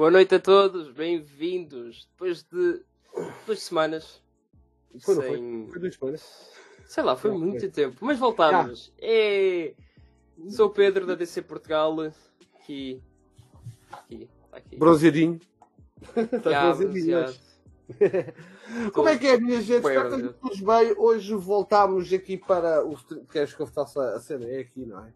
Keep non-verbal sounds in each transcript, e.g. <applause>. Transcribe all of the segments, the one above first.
Boa noite a todos, bem-vindos. Depois de duas semanas. Foi, não foi? Foi duas semanas. Sei lá, foi muito tempo. Mas voltámos. É... Sou o Pedro da DC Portugal. Aqui. Aqui. aqui. Bronzeadinho. Está <laughs> Já, bronzeado. <laughs> Como é que é, minha gente? Espero que todos bem. Hoje voltámos aqui para o. Queres que eu faça a cena? É aqui, não é?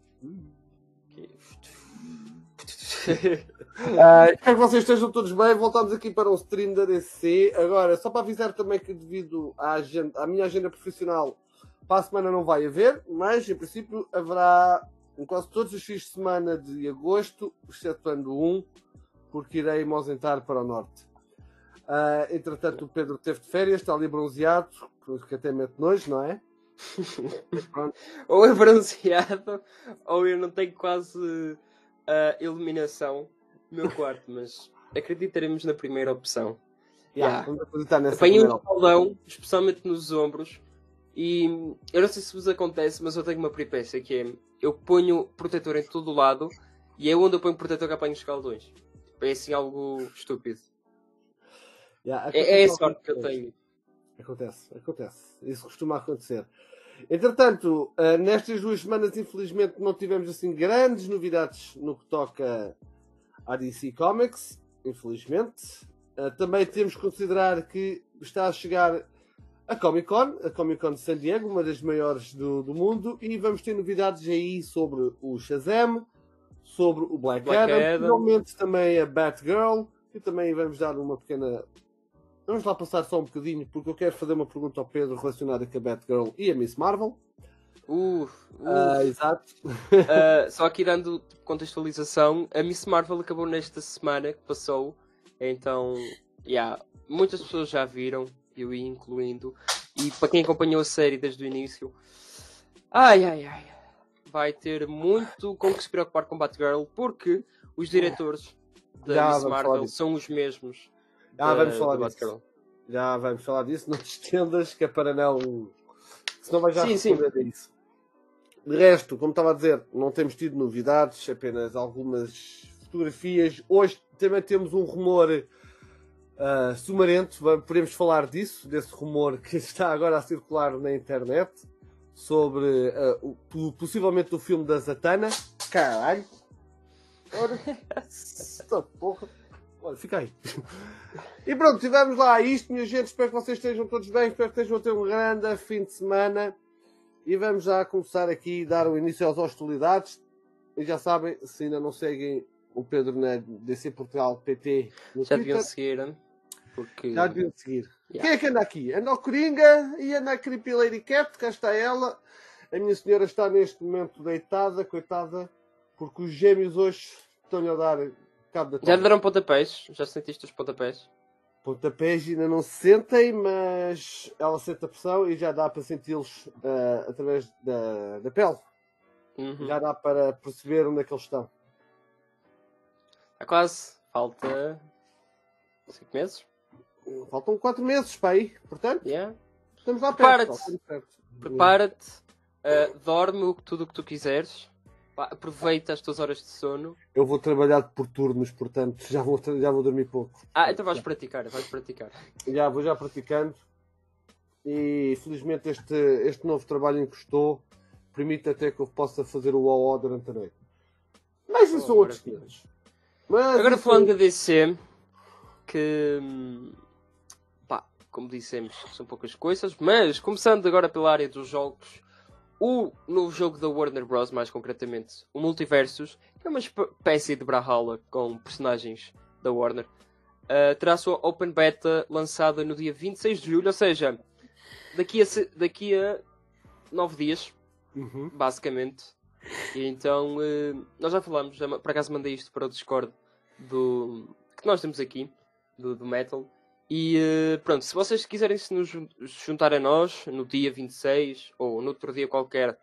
Uh, espero que vocês estejam todos bem. Voltamos aqui para o stream da DC. Agora, só para avisar também que, devido à, agenda, à minha agenda profissional, para a semana não vai haver, mas em princípio haverá em quase todos os fins de semana de agosto, excetuando um, porque irei me ausentar para o norte. Uh, entretanto, o Pedro teve de férias, está ali bronzeado, que até mete nojo, não é? <laughs> ou é bronzeado, ou eu não tenho quase a iluminação no meu quarto, mas acreditaremos na primeira opção. Yeah, yeah. Vamos acreditar nessa Apanhei um escaldão, especialmente nos ombros, e eu não sei se vos acontece, mas eu tenho uma peripécia que é eu ponho protetor em todo o lado e é onde eu ponho protetor que apanho os escaldões. É assim algo estúpido. Yeah, é, é a sorte que eu tenho. Acontece, acontece. Isso costuma acontecer. Entretanto, uh, nestas duas semanas, infelizmente, não tivemos assim grandes novidades no que toca à DC Comics, infelizmente. Uh, também temos que considerar que está a chegar a Comic Con, a Comic Con de San Diego, uma das maiores do, do mundo, e vamos ter novidades aí sobre o Shazam, sobre o Black, Black Adam, Adam. finalmente também a Batgirl, e também vamos dar uma pequena. Vamos lá passar só um bocadinho, porque eu quero fazer uma pergunta ao Pedro relacionada com a Batgirl e a Miss Marvel. Uh, uh, exato. uh, <laughs> só aqui dando contextualização, a Miss Marvel acabou nesta semana que passou, então, yeah, muitas pessoas já viram, eu ia incluindo. E para quem acompanhou a série desde o início, ai ai ai, vai ter muito com que se preocupar com Batgirl, porque os diretores da Já, Miss Marvel são os mesmos. Já da, vamos falar disso. Já vamos falar disso, <laughs> não te estendas, que é para não. Senão vai já sim, sim. a isso. De resto, como estava a dizer, não temos tido novidades, apenas algumas fotografias. Hoje também temos um rumor uh, sumarento, podemos falar disso, desse rumor <laughs> que está agora a circular na internet sobre uh, o, possivelmente o filme da Zatanna. Caralho! Ora, <laughs> esta porra! Olha, fica aí. E pronto, tivemos lá isto, minha gente. Espero que vocês estejam todos bem. Espero que estejam a ter um grande fim de semana. E vamos já começar aqui a dar o início às hostilidades. E já sabem, se ainda não seguem o Pedro na DC Portugal PT no já deviam seguir? Porque... Já deviam seguir. Yeah. Quem é que anda aqui? Anda o Coringa e anda a Creepy Lady Cat, cá está ela. A minha senhora está neste momento deitada, coitada, porque os gêmeos hoje estão-lhe a dar da Já lhe deram pontapés? Já sentiste os pontapés? Pontapés ainda não se sentem, mas ela sente a pressão e já dá para senti-los uh, através da, da pele. Uhum. Já dá para perceber onde é que eles estão. Está quase. Falta 5 meses. Faltam 4 meses para aí, portanto, yeah. estamos lá perto. Prepara-te, prepara-te, uh, dorme tudo o que tu quiseres, aproveita as tuas horas de sono. Eu vou trabalhar por turnos, portanto, já vou, já vou dormir pouco. Ah, então vais praticar, vais praticar. Já, vou já praticando. E felizmente este, este novo trabalho em que estou permite até que eu possa fazer o OO durante a noite. Mas isso oh, são outros temas. Agora falando da DC, que hum, como dissemos, são poucas coisas, mas começando agora pela área dos jogos, o novo jogo da Warner Bros., mais concretamente, o Multiversus, que é uma espécie de Brawlhalla com personagens da Warner, uh, terá a sua Open Beta lançada no dia 26 de julho, ou seja, daqui a, daqui a 9 dias, uhum. basicamente. E então, uh, nós já falamos, já, por acaso mandei isto para o Discord do, que nós temos aqui, do, do Metal. E uh, pronto, se vocês quiserem se nos juntar a nós no dia 26 ou no outro dia qualquer,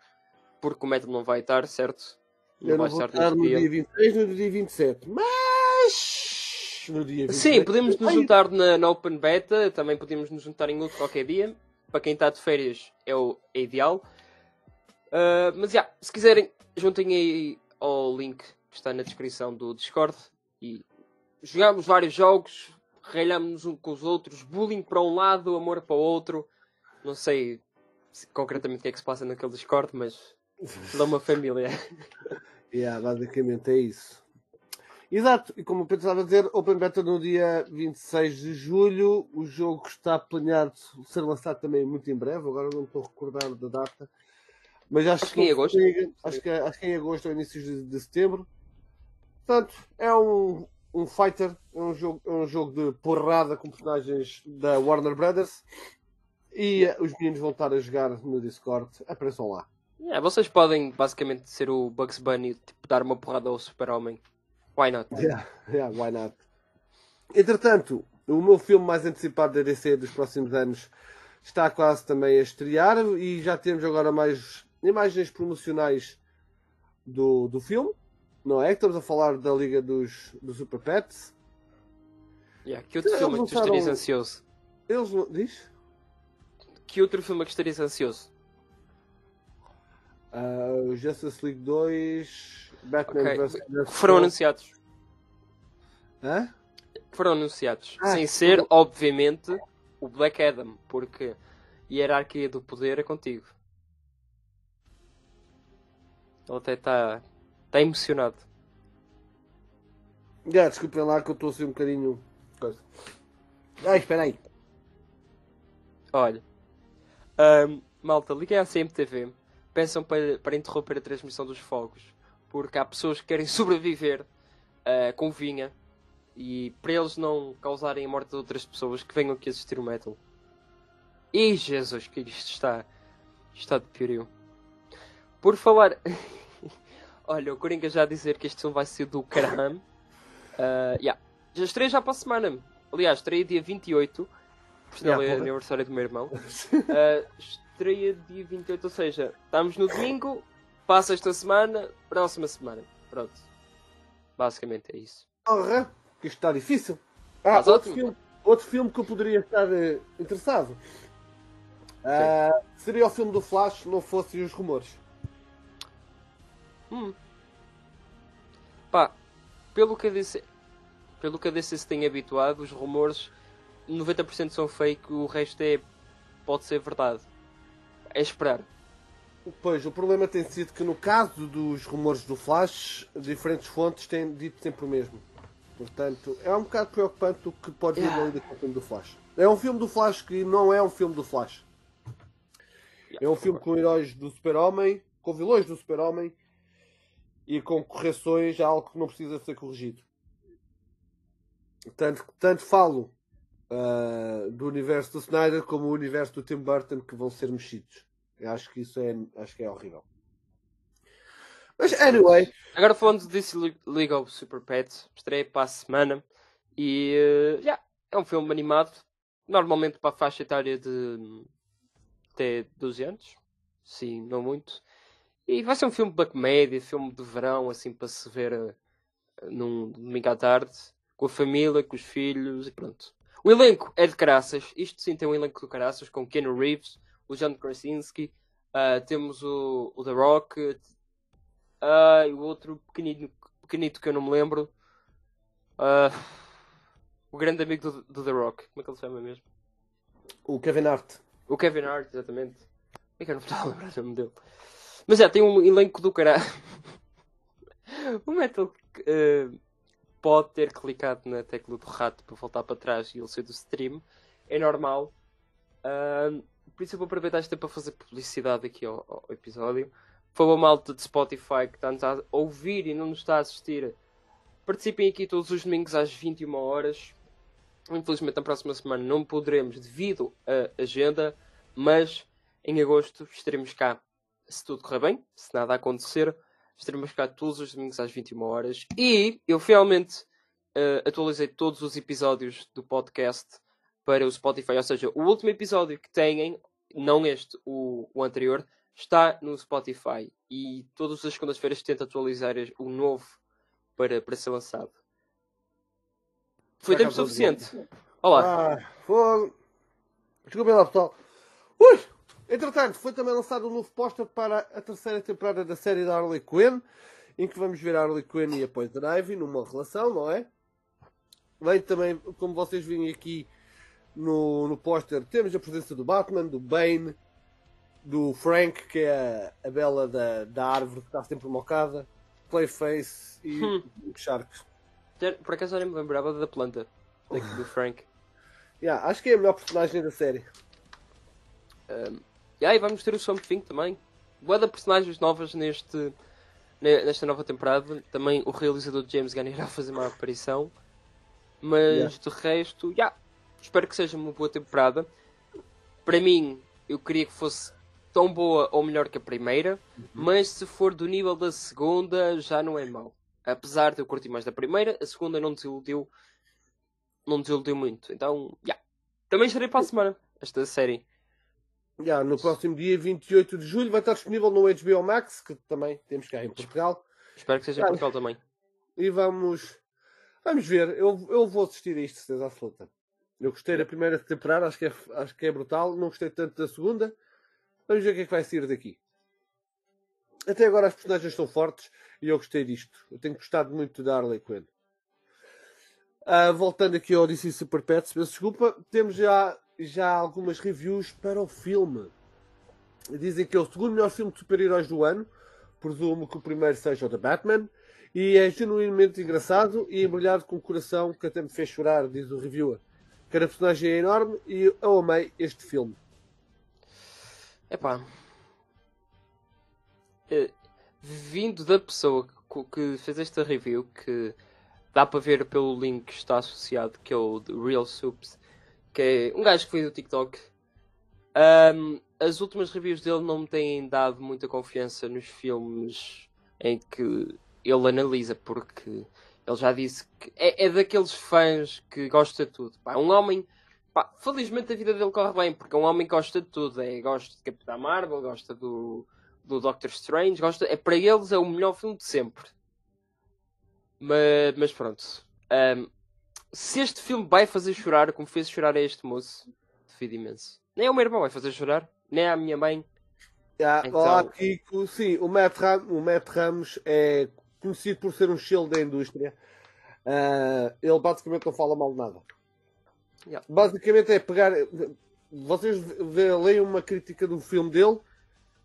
porque o método não vai estar, certo? Não Eu vai não estar no dia. dia 26 no dia 27, mas no dia 27. Sim, podemos nos juntar na, na Open Beta, também podemos nos juntar em outro qualquer dia. Para quem está de férias é o é ideal. Uh, mas já, yeah, se quiserem, juntem aí ao link que está na descrição do Discord e jogamos vários jogos, ralhamos uns com os outros, bullying para um lado, amor para o outro. Não sei concretamente o que é que se passa naquele Discord, mas <laughs> dá uma família. yeah, basicamente é isso. Exato, e como o Pedro estava a dizer, Open Beta no dia 26 de julho. O jogo está planeado ser lançado também muito em breve, agora não estou a recordar da data. Mas acho, acho que, em agosto. acho, que, acho que é em agosto ou inícios de, de setembro. Portanto, é um, um fighter, é um jogo, é um jogo de porrada com personagens da Warner Brothers. E uh, os meninos vão estar a jogar no Discord. Apareçam lá. Yeah, vocês podem basicamente ser o Bugs Bunny, tipo, dar uma porrada ao Super-Homem. Why not? Yeah, yeah, why not? Entretanto, o meu filme mais antecipado da DC dos próximos anos está quase também a estrear e já temos agora mais imagens promocionais do, do filme, não é? Estamos a falar da Liga dos, dos Super Pets. Yeah, que outro filme é que tu estarias ansioso? Eles diz? Que outro filme é que estarias ansioso? Uh, Justice League 2, Batman okay. vs. Foram anunciados. Hã? Foram anunciados. Ah, Sem ser, obviamente, o Black Adam, porque a hierarquia do poder é contigo. Ele até está tá emocionado. Já, desculpem lá que eu estou assim um bocadinho. Coisa. Ah, espera aí. Olha. Um, malta, liguei à CMTV. Pensam para, para interromper a transmissão dos fogos porque há pessoas que querem <laughs> sobreviver uh, com vinha e para eles não causarem a morte de outras pessoas que venham aqui assistir o metal. E Jesus, que isto está, está de piorio. Por falar. Olha, o Coringa já a dizer que este filme vai ser do Karam. Uh, yeah. Já estreia já para a semana. Aliás, estreia dia 28. Por sinal yeah, é aniversário do meu irmão. Uh, <laughs> estreia dia 28, ou seja, estamos no domingo, Passa esta semana, próxima semana. Pronto. Basicamente é isso. Porra, que isto está difícil. Ah, outro filme, outro filme que eu poderia estar uh, interessado. Uh, seria o filme do Flash, não fossem os rumores. Hum. Pelo que a DC, pelo que a DC se tem habituado, os rumores 90% são fake, o resto é pode ser verdade. É esperar. Pois, o problema tem sido que no caso dos rumores do Flash, diferentes fontes têm dito sempre o mesmo. Portanto, é um bocado preocupante o que pode vir yeah. ali do filme do Flash. É um filme do Flash que não é um filme do Flash. É um filme com heróis do Super-Homem, com vilões do Super-Homem e com correções a algo que não precisa ser corrigido. Tanto, tanto falo uh, do universo do Snyder como o universo do Tim Burton que vão ser mexidos. Eu acho que isso é, acho que é horrível. Mas, anyway. Agora falando desse League of Super Pets, estreia para a semana. E, uh, yeah, é um filme animado. Normalmente para a faixa etária de até 12 anos. Sim, não muito. E vai ser um filme de comédia, filme de verão, assim, para se ver uh, num domingo à tarde, com a família, com os filhos e pronto. O elenco é de caraças. Isto sim tem um elenco de caraças, com Ken Reeves, o John Krasinski, uh, temos o, o The Rock, uh, e o outro pequenito, pequenito que eu não me lembro. Uh, o grande amigo do, do, The Rock, como é que ele se chama mesmo? O Kevin Hart. O Kevin Hart, exatamente. É que eu não me <laughs> estou a lembrar o nome dele. Mas é, tem um elenco do caralho. <laughs> o Metal uh, pode ter clicado na tecla do rato para voltar para trás e ele sair do stream. É normal. Uh, por isso eu vou aproveitar este tempo para fazer publicidade aqui ao, ao episódio. Por favor, malta de Spotify que está-nos a ouvir e não nos está a assistir, participem aqui todos os domingos às 21 horas. Infelizmente, na próxima semana não poderemos devido à agenda, mas em agosto estaremos cá, se tudo correr bem, se nada acontecer, estaremos cá todos os domingos às 21 horas. E eu finalmente uh, atualizei todos os episódios do podcast para o Spotify. Ou seja, o último episódio que têm, não este, o, o anterior, está no Spotify. E todas as segundas-feiras tento atualizar o novo para, para ser lançado. Foi tempo suficiente. Olá. Ah, foi... Desculpem lá, pessoal. Ui! Entretanto, foi também lançado um novo póster para a terceira temporada da série da Harley Quinn, em que vamos ver a Harley Quinn e a Poison Ivy numa relação, não é? vem também, como vocês veem aqui no, no póster, temos a presença do Batman, do Bane, do Frank, que é a, a bela da, da árvore que está sempre mocada, Clayface e hum. Sharks. Por acaso nem me lembrava da planta, do Frank. <laughs> Yeah, acho que é a melhor personagem da série. Um, e vamos ter o Swamp Thing também. Boa de personagens novas neste, nesta nova temporada. Também o realizador James Gunn irá fazer uma aparição. Mas yeah. de resto, yeah, espero que seja uma boa temporada. Para mim, eu queria que fosse tão boa ou melhor que a primeira, uhum. mas se for do nível da segunda, já não é mau. Apesar de eu curtir mais da primeira, a segunda não desiludiu, não desiludiu muito. Então, yeah. também estarei para a semana esta série. Yeah, no próximo dia 28 de julho vai estar disponível no HBO Max, que também temos cá em Portugal. Espero que seja em Portugal também. E vamos, vamos ver. Eu, eu vou assistir a isto, certeza absoluta. Eu gostei da primeira temporada, acho que, é, acho que é brutal. Não gostei tanto da segunda. Vamos ver o que é que vai sair daqui. Até agora as personagens estão fortes e eu gostei disto. Eu tenho gostado muito da Harley Quinn. Uh, voltando aqui ao DC Super Pets, peço desculpa, temos já, já algumas reviews para o filme. Dizem que é o segundo melhor filme de super-heróis do ano. Presumo que o primeiro seja o da Batman. E é genuinamente engraçado e embrulhado com o coração que até me fez chorar, diz o reviewer. Cada personagem é enorme e eu amei este filme. Epá. É, vindo da pessoa que fez esta review, que dá para ver pelo link que está associado, que é o Real Soups, que é um gajo que foi do TikTok. Um, as últimas reviews dele não me têm dado muita confiança nos filmes em que ele analisa, porque ele já disse que é, é daqueles fãs que gosta de tudo. Pá, um homem, pá, felizmente a vida dele corre bem, porque é um homem que gosta de tudo. É, gosta de Capitão Marvel, gosta do, do Doctor Strange, gosta, é, para eles é o melhor filme de sempre. Mas, mas pronto. Um, se este filme vai fazer chorar, como fez chorar a este moço, devido imenso. Nem o meu irmão vai fazer chorar, nem a minha mãe. Ah, então... Olá, Kiko. Sim, o Matt, Ram, o Matt Ramos é conhecido por ser um shield da indústria. Uh, ele basicamente não fala mal de nada. Yeah. Basicamente é pegar. Vocês leem uma crítica do filme dele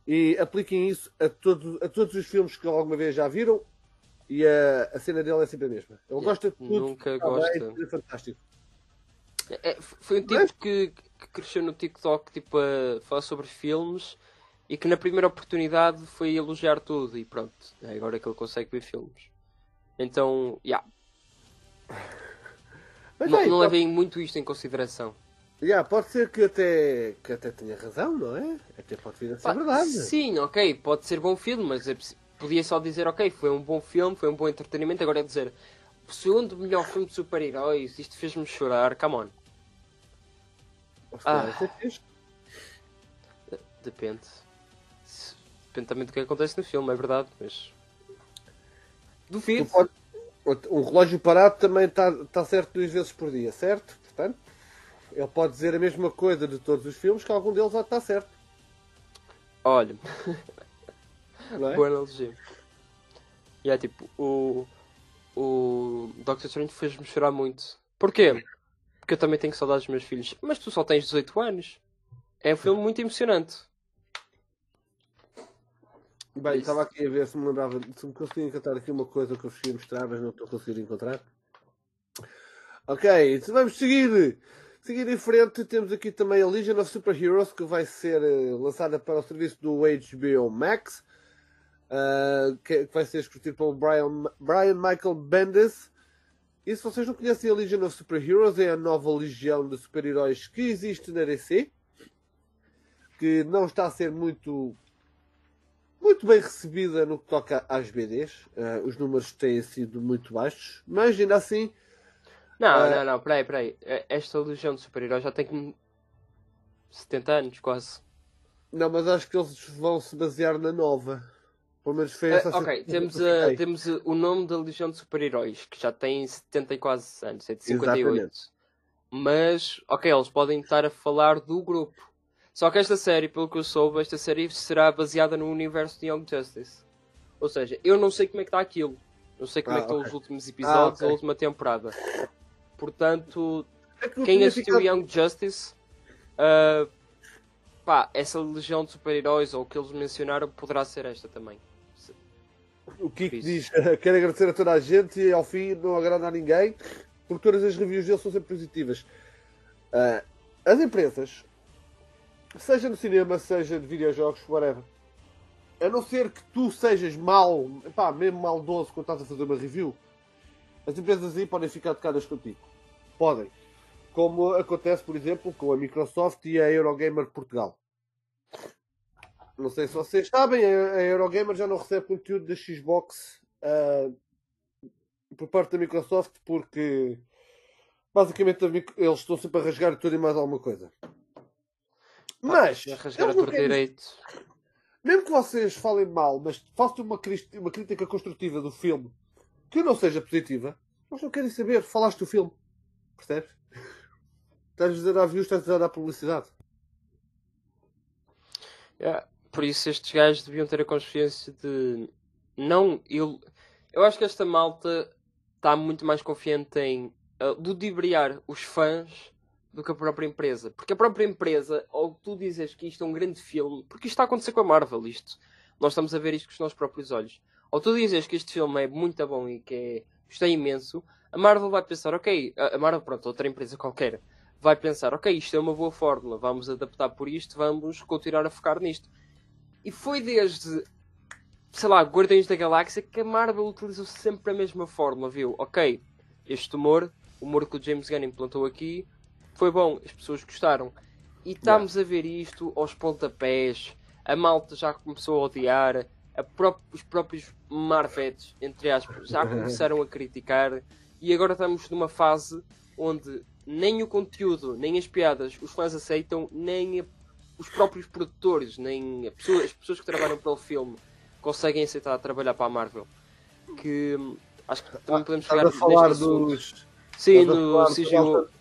e apliquem isso a, todo, a todos os filmes que alguma vez já viram e a, a cena dele é sempre a mesma. Ele yeah. gosta de tudo. Nunca gosta. É fantástico. É, foi um tipo Mas... que, que, cresceu no TikTok tipo, a falar sobre filmes e que na primeira oportunidade foi elogiar tudo e pronto, é agora que ele consegue ver filmes. Então, já. Yeah. <laughs> não, não levem muito isto em consideração. Yeah, pode ser que até, que até tenha razão, não é? Até pode vir a ser verdade. Sim, ok, pode ser bom filme, mas é, podia só dizer, ok, foi um bom filme, foi um bom entretenimento, agora é dizer, o segundo melhor filme de super-heróis, isto fez-me chorar, come on. Ah, depende. Depende também do que acontece no filme, é verdade, mas. Duvido. Pode... Um relógio parado também está tá certo duas vezes por dia, certo? Portanto, ele pode dizer a mesma coisa de todos os filmes que algum deles está certo. Olha. <laughs> Não é? Boa analogia. E é tipo, o. O Doctor Strange fez-me chorar muito. Porquê? Porque eu também tenho saudades dos meus filhos. Mas tu só tens 18 anos. É um filme muito emocionante. Bem, estava aqui a ver se me lembrava, se me conseguia encontrar aqui uma coisa que eu vos ia mostrar, mas não estou a conseguir encontrar. Ok, então vamos seguir. Seguir em frente, temos aqui também a Legion of Superheroes, que vai ser uh, lançada para o serviço do HBO Max, uh, que, que, vai ser escrito pelo Brian, Brian Michael Bendis. E se vocês não conhecem a Legion of Superheroes, é a nova legião de super-heróis que existe na DC, que não está a ser muito muito bem recebida no que toca às BDs. Uh, eh, os números têm sido muito baixos, mas ainda assim. Não, uh... não, não, peraí, peraí. Eh, esta Legião de Super-Heróis já tem 70 anos, quase. Não, mas acho que eles vão se basear na nova. Pelo menos foi essa uh, Ok, temos, uh, temos o nome da Legião de Super-Heróis, que já tem 70 e quase anos, é de 58. Exatamente. Mas, ok, eles podem estar a falar do grupo. Só que esta série, pelo que eu soube, esta série será baseada no universo de Young Justice. Ou seja, eu não sei como é que está aquilo. Não sei como ah, é que estão okay. os últimos episódios, ah, okay. a última temporada. Portanto, é que quem assistiu ficar... Young Justice, uh, pá, essa legião de super-heróis ou o que eles mencionaram poderá ser esta também. O Kiko diz: <laughs> quero agradecer a toda a gente e ao fim não agrada a ninguém, porque todas as reviews dele são sempre positivas. Uh, as empresas, seja no cinema, seja de videojogos, whatever, a não ser que tu sejas mal, pá, mesmo maldoso quando estás a fazer uma review, as empresas aí podem ficar tocadas contigo. Podem. Como acontece, por exemplo, com a Microsoft e a Eurogamer Portugal. Não sei se vocês sabem, a Eurogamer já não recebe conteúdo da Xbox uh, por parte da Microsoft porque basicamente eles estão sempre a rasgar tudo e mais alguma coisa. Mas. A rasgar a por direito. Mesmo que vocês falem mal, mas façam uma, uma crítica construtiva do filme que não seja positiva, eles não querem saber. Falaste do filme. Percebes? Estás a dizer a views, estás a dar publicidade. Yeah. Por isso estes gajos deviam ter a consciência de não. Eu, eu acho que esta malta está muito mais confiante em uh, ludibriar os fãs do que a própria empresa. Porque a própria empresa, ou tu dizes que isto é um grande filme, porque isto está a acontecer com a Marvel, isto. Nós estamos a ver isto com os nossos próprios olhos. Ou tu dizes que este filme é muito bom e que é, isto é imenso, a Marvel vai pensar, ok, a Marvel, pronto, outra empresa qualquer, vai pensar, ok, isto é uma boa fórmula, vamos adaptar por isto, vamos continuar a focar nisto. E foi desde, sei lá, Guardiões da Galáxia que a Marvel utilizou sempre a mesma fórmula, viu? Ok, este humor, o humor que o James Gunn implantou aqui, foi bom, as pessoas gostaram. E estamos yeah. a ver isto aos pontapés, a malta já começou a odiar, a pró os próprios Marvetes, entre aspas, já <laughs> começaram a criticar, e agora estamos numa fase onde nem o conteúdo, nem as piadas os fãs aceitam, nem a os próprios produtores, nem pessoa, as pessoas que trabalham para o filme conseguem aceitar trabalhar para a Marvel. Que hum, acho que também podemos chegar a falar dos. Sim, no CGI,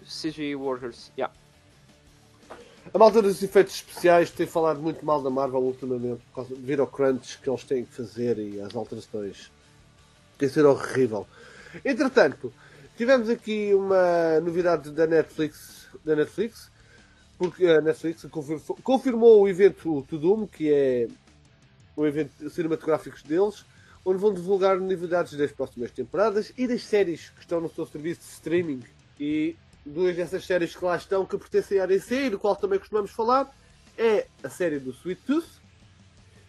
CGI Workers. Yeah. A malta dos efeitos especiais tem falado muito mal da Marvel ultimamente por causa devido ao crunch que eles têm que fazer e as alterações. Tem sido horrível. Entretanto, tivemos aqui uma novidade da Netflix, da Netflix porque a Netflix confirmou o evento Tudum, que é o evento cinematográfico deles, onde vão divulgar novidades das próximas temporadas e das séries que estão no seu serviço de streaming. E duas dessas séries que lá estão, que pertencem à DC e do qual também costumamos falar, é a série do Sweet Tooth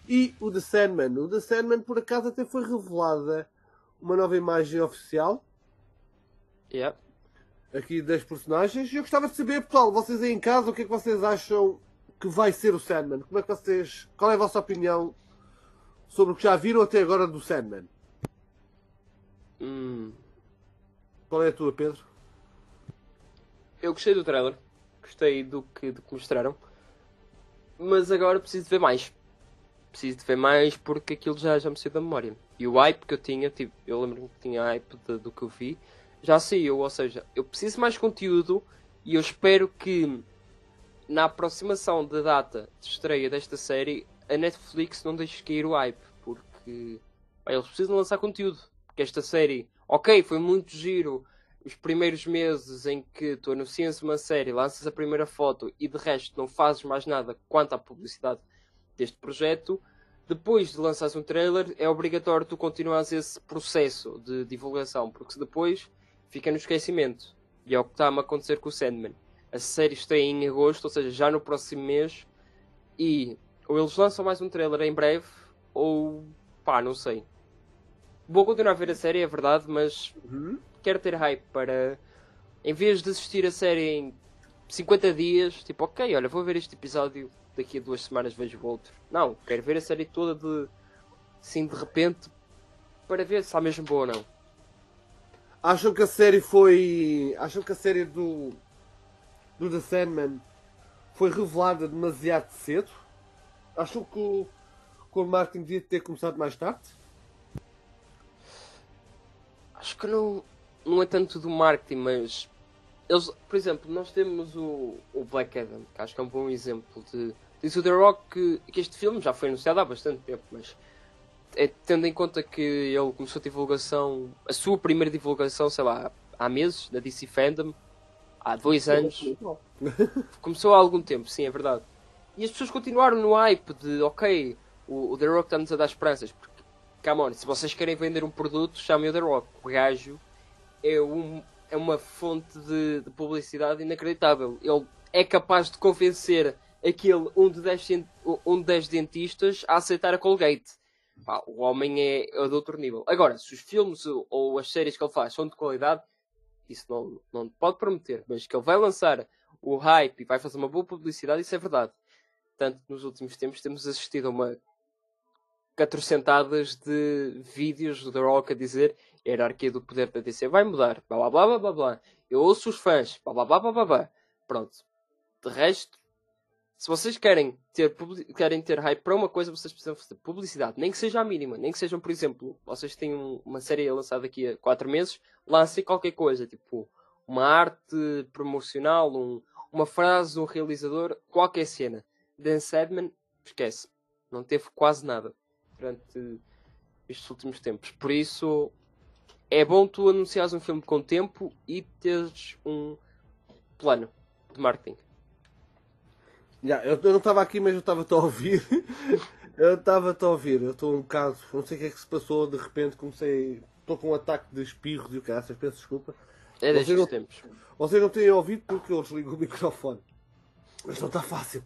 e o The Sandman. O The Sandman, por acaso, até foi revelada uma nova imagem oficial. Yep aqui das personagens. E eu gostava de saber, pessoal, vocês aí em casa, o que é que vocês acham que vai ser o Sandman? Como é que vocês. Qual é a vossa opinião sobre o que já viram até agora do Sandman? Hum. Qual é a tua, Pedro? Eu gostei do trailer. Gostei do que, do que mostraram. Mas agora preciso de ver mais. Preciso de ver mais porque aquilo já, já me saiu da memória. E o hype que eu tinha, tipo, eu lembro-me que tinha hype de, do que eu vi já saiu, ou seja, eu preciso mais conteúdo e eu espero que na aproximação da data de estreia desta série a Netflix não deixe cair o hype, porque eles precisam lançar conteúdo. Porque esta série, ok, foi muito giro os primeiros meses em que tu anuncias uma série, lanças a primeira foto e de resto não fazes mais nada quanto à publicidade deste projeto. Depois de lançares um trailer, é obrigatório tu continuares esse processo de divulgação, porque depois fica no esquecimento. E é o que está a acontecer com o Sandman. A série está em agosto, ou seja, já no próximo mês. E ou eles lançam mais um trailer em breve, ou pá, não sei. Vou continuar a ver a série, é verdade, mas uhum. quero ter hype para. Em vez de assistir a série em 50 dias, tipo, ok, olha, vou ver este episódio, daqui a duas semanas vejo o outro. Não, quero ver a série toda de. assim, de repente, para ver se está mesmo boa ou não. Acham que a série foi. Acham que a série do. do The Sandman foi revelada demasiado cedo? Acham que o, que o marketing devia ter começado mais tarde? Acho que não, não é tanto do marketing, mas. Eles, por exemplo, nós temos o, o Black Adam, que acho que é um bom exemplo de. Diz o The Rock que, que este filme já foi anunciado há bastante tempo, mas é, tendo em conta que ele começou a divulgação, a sua primeira divulgação, sei lá, há meses, na DC Fandom, há dois anos. <laughs> Começou há algum tempo, sim, é verdade. E as pessoas continuaram no hype de, ok, o, o The Rock está-nos a dar esperanças. Porque, come on, se vocês querem vender um produto, chamem o The Rock. O gajo é, um, é uma fonte de, de publicidade inacreditável. Ele é capaz de convencer aquele um de 10, um de 10 dentistas a aceitar a Colgate. Pá, o homem é, é de outro nível. Agora, se os filmes ou as séries que ele faz são de qualidade, isso não, não pode prometer. Mas que ele vai lançar o hype e vai fazer uma boa publicidade, isso é verdade. Tanto nos últimos tempos temos assistido a uma catrocentadas de vídeos do The Rock a dizer a hierarquia do poder da DC vai mudar, blá blá blá blá blá. Eu ouço os fãs, blá blá blá blá blá. Pronto. De resto, se vocês querem ter, querem ter hype para uma coisa, vocês precisam fazer publicidade, nem que seja a mínima, nem que sejam, por exemplo, vocês têm uma série lançada daqui a 4 meses, lancem qualquer coisa, tipo uma arte promocional, um, uma frase, um realizador, qualquer cena. Dan Sadman, esquece, não teve quase nada durante estes últimos tempos. Por isso, é bom tu anunciares um filme com tempo e teres um plano de marketing. Yeah, eu, eu não estava aqui, mas eu estava-te <laughs> a ouvir. eu estava-te a ouvir. Eu estou um bocado. Não sei o que é que se passou. De repente comecei. Estou com um ataque de espirros e o caraças. Peço desculpa. É destes não, tempos. Vocês não têm ouvido porque eu desligo o microfone. Mas não está fácil.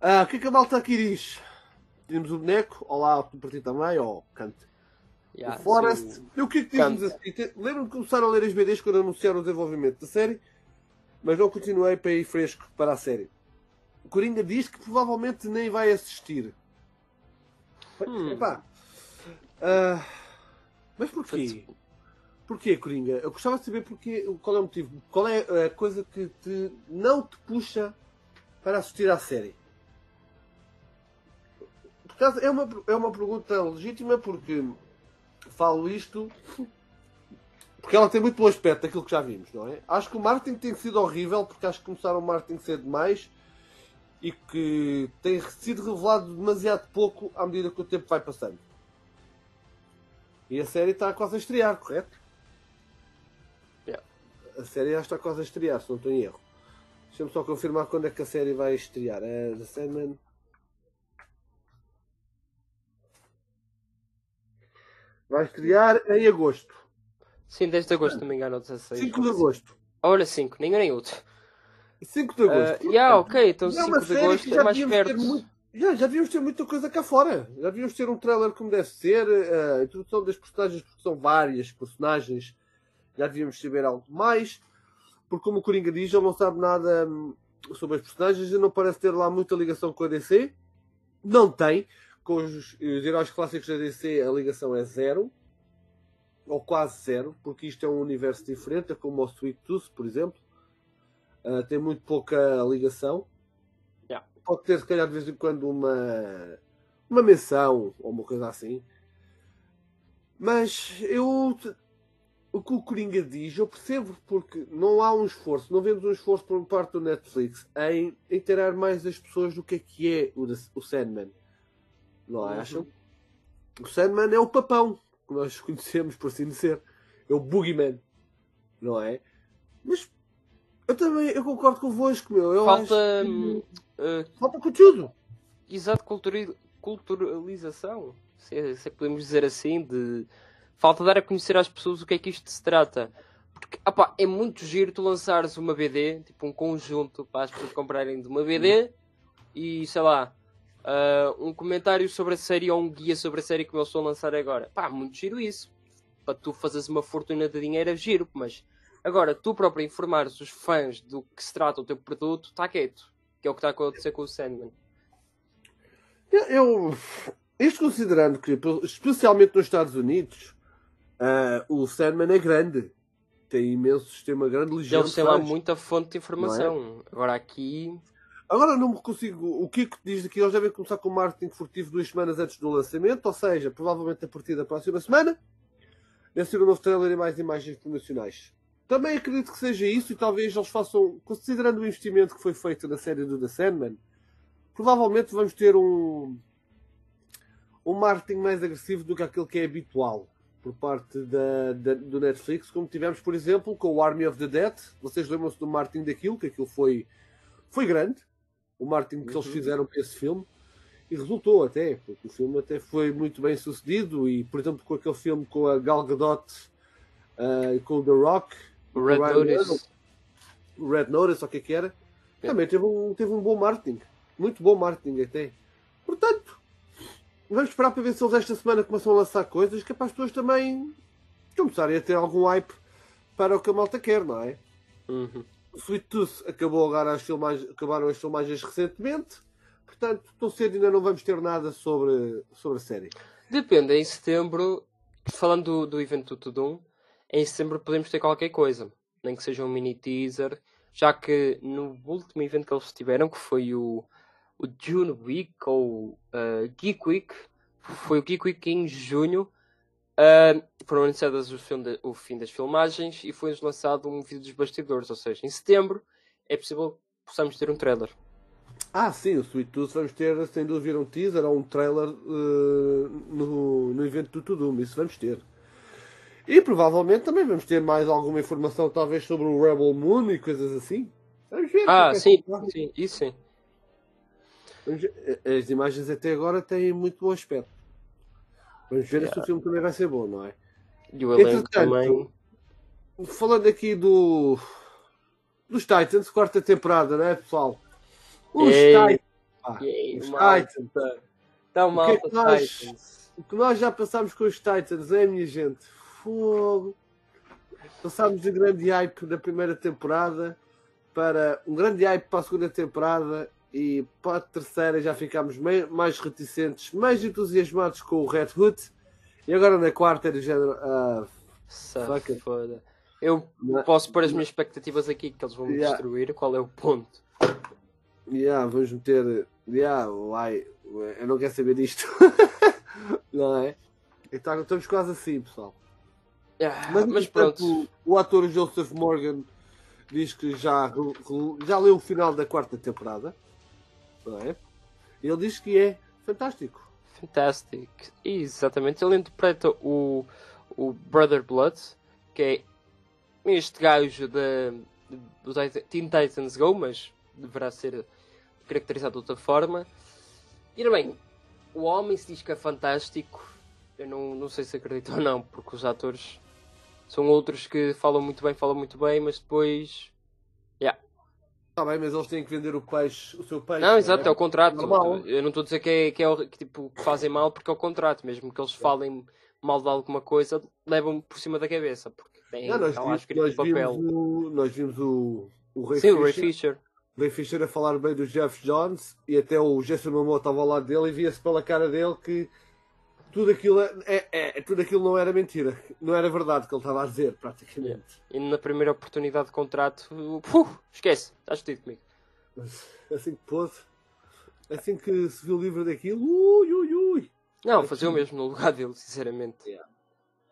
Ah, o que é que a malta aqui diz? Temos o boneco. Olá, para ti também. Ó, oh, cante. Yeah, o Forest. Sim. E o que é que dizemos assim? Lembro-me de começar a ler as BDs quando anunciaram o desenvolvimento da série. Mas não continuei para ir fresco para a série. Coringa diz que provavelmente nem vai assistir. Hum. Epá. Uh, mas porquê? Porquê, Coringa? Eu gostava de saber porquê, qual é o motivo. Qual é a coisa que te, não te puxa para assistir à série? Por é uma, é uma pergunta legítima porque falo isto porque ela tem muito bom aspecto daquilo que já vimos, não é? Acho que o marketing tem sido horrível porque acho que começaram o marketing cedo demais e que tem sido revelado demasiado pouco à medida que o tempo vai passando. E a série está quase a estrear, correto? Yeah. A série já está quase a estrear, se não estou em erro. Deixa-me só confirmar quando é que a série vai estrear. É The Sandman. Vai estrear em agosto. Sim, desde agosto, não me engano, 16. 5 de agosto. Olha, 5, nem nem outro. 5 de agosto. Uh, yeah, ok, então 5 de agosto é mais perto. Muito, já, já devíamos ter muita coisa cá fora. Já devíamos ter um trailer como deve ser, a introdução das personagens, porque são várias personagens. Já devíamos saber algo mais. Porque, como o Coringa diz, ele não sabe nada hum, sobre as personagens e não parece ter lá muita ligação com a DC. Não tem. Com os, os heróis clássicos da DC, a ligação é zero. Ou quase zero, porque isto é um universo diferente, é como o Sweet Tooth, por exemplo Uh, tem muito pouca ligação. Yeah. Pode ter, se calhar, de vez em quando uma, uma menção ou uma coisa assim. Mas eu. O que o Coringa diz, eu percebo porque não há um esforço, não vemos um esforço por parte do Netflix em inteirar mais as pessoas do que é que é o, o Sandman. Não uhum. acham? O Sandman é o papão, que nós <laughs> conhecemos, por assim dizer. É o Boogeyman. Não é? Mas eu também eu concordo convosco, meu. Eu falta. Que... Uh, falta conteúdo. Exato, culturalização. Se é, se é que podemos dizer assim. de Falta dar a conhecer às pessoas o que é que isto se trata. Porque opa, é muito giro tu lançares uma BD, tipo um conjunto para as pessoas comprarem de uma BD e sei lá. Uh, um comentário sobre a série ou um guia sobre a série que eu estou a lançar agora. Pá, muito giro isso. Para tu fazeres uma fortuna de dinheiro é giro, mas Agora, tu próprio informares os fãs do que se trata o teu produto, está quieto. Que é o que está a acontecer com o Sandman. Eu, isto considerando que, especialmente nos Estados Unidos, uh, o Sandman é grande. Tem imensos, tem uma grande legião. Eles têm lá muita fonte de informação. É? Agora aqui. Agora não me consigo. O que diz aqui? Eles devem começar com o marketing furtivo duas semanas antes do lançamento, ou seja, provavelmente a partir da próxima semana. Deve ser um novo trailer e mais imagens promocionais. Também acredito que seja isso e talvez eles façam, considerando o investimento que foi feito na série do The Sandman, provavelmente vamos ter um, um marketing mais agressivo do que aquele que é habitual. por parte da, da, do Netflix, como tivemos, por exemplo, com o Army of the Dead. Vocês lembram-se do marketing daquilo, que aquilo foi, foi grande, o marketing que uhum. eles fizeram para esse filme, e resultou até, porque o filme até foi muito bem sucedido, e por exemplo com aquele filme com a Gal Gadot uh, e com o The Rock, o Red Notice, o Red Notice, o que é que era, é. também teve um, teve um bom marketing, muito bom marketing até. Portanto, vamos esperar para ver se eles esta semana começam a lançar coisas que é para as pessoas também começarem a ter algum hype para o que a malta quer, não é? Uhum. Sweet Tooth acabou agora as filmagens, acabaram as filmagens recentemente, portanto, tão cedo ainda não vamos ter nada sobre, sobre a série. Depende, em setembro, falando do, do evento do Tudum, em setembro podemos ter qualquer coisa, nem que seja um mini teaser, já que no último evento que eles tiveram, que foi o o June Week ou uh, Geek Week, foi o Geek Week em junho. Uh, foram anunciadas o, o, fim das filmagens e foi-nos lançado um vídeo dos bastidores, ou seja, em setembro é possível que possamos ter um trailer. Ah, sim, o Sweet Tooth vamos ter, sem dúvida, um teaser ou um trailer uh, no, no evento do Tudum, isso vamos ter. E provavelmente também vamos ter mais alguma informação, talvez, sobre o Rebel Moon e coisas assim. Vamos ver. Ah, é sim, sim, isso sim. As imagens até agora têm muito bom aspecto. Vamos ver yeah. se o filme também vai ser bom, não é? E o elenco também. Falando aqui do dos Titans, quarta temporada, não é, pessoal? Os Titans. Ah, os Titans. Tão mal o que, é nós, o que nós já passámos com os Titans, é, minha gente? Fogo. Passámos de grande hype da primeira temporada para um grande hype para a segunda temporada e para a terceira já ficámos mais reticentes, mais entusiasmados com o Red Hood. E agora na quarta era género. Uh, foda. Eu Não. posso pôr as minhas expectativas aqui que eles vão me yeah. destruir. Qual é o ponto? Yeah, vamos meter. Yeah, uai, eu não quero saber disto. <laughs> não é? Então, estamos quase assim, pessoal. Yeah, mas, mas pronto. O, o ator Joseph Morgan diz que já, já leu o final da quarta temporada não é? Ele diz que é fantástico. Fantástico. Exatamente. Ele interpreta o, o Brother Blood, que é este gajo da, do Teen Titans Go, mas deverá ser caracterizado de outra forma. E bem, o homem se diz que é fantástico. Eu não, não sei se acredito <laughs> ou não, porque os atores são outros que falam muito bem, falam muito bem, mas depois. Yeah, Está bem, mas eles têm que vender o peixe, o seu peixe. Não, exato, é, é o contrato. Normal. Eu não estou a dizer que, é, que, é, que, tipo, que fazem mal porque é o contrato. Mesmo que eles falem mal de alguma coisa, levam por cima da cabeça. Porque tem não, nós, vimos, nós papel. Vimos o, nós vimos o, o Ray Sim, Fisher. o Ray Fisher. O Ray Fisher a falar bem do Jeff Jones e até o Jason Momoa estava ao lado dele e via-se pela cara dele que tudo aquilo, é, é, é, tudo aquilo não era mentira, não era verdade que ele estava a dizer, praticamente. E na primeira oportunidade de contrato, uh, esquece, estás tudo comigo. Assim que pôde, assim que se viu livre daquilo, ui, ui, ui. Não, fazer o mesmo no lugar dele, sinceramente. Yeah.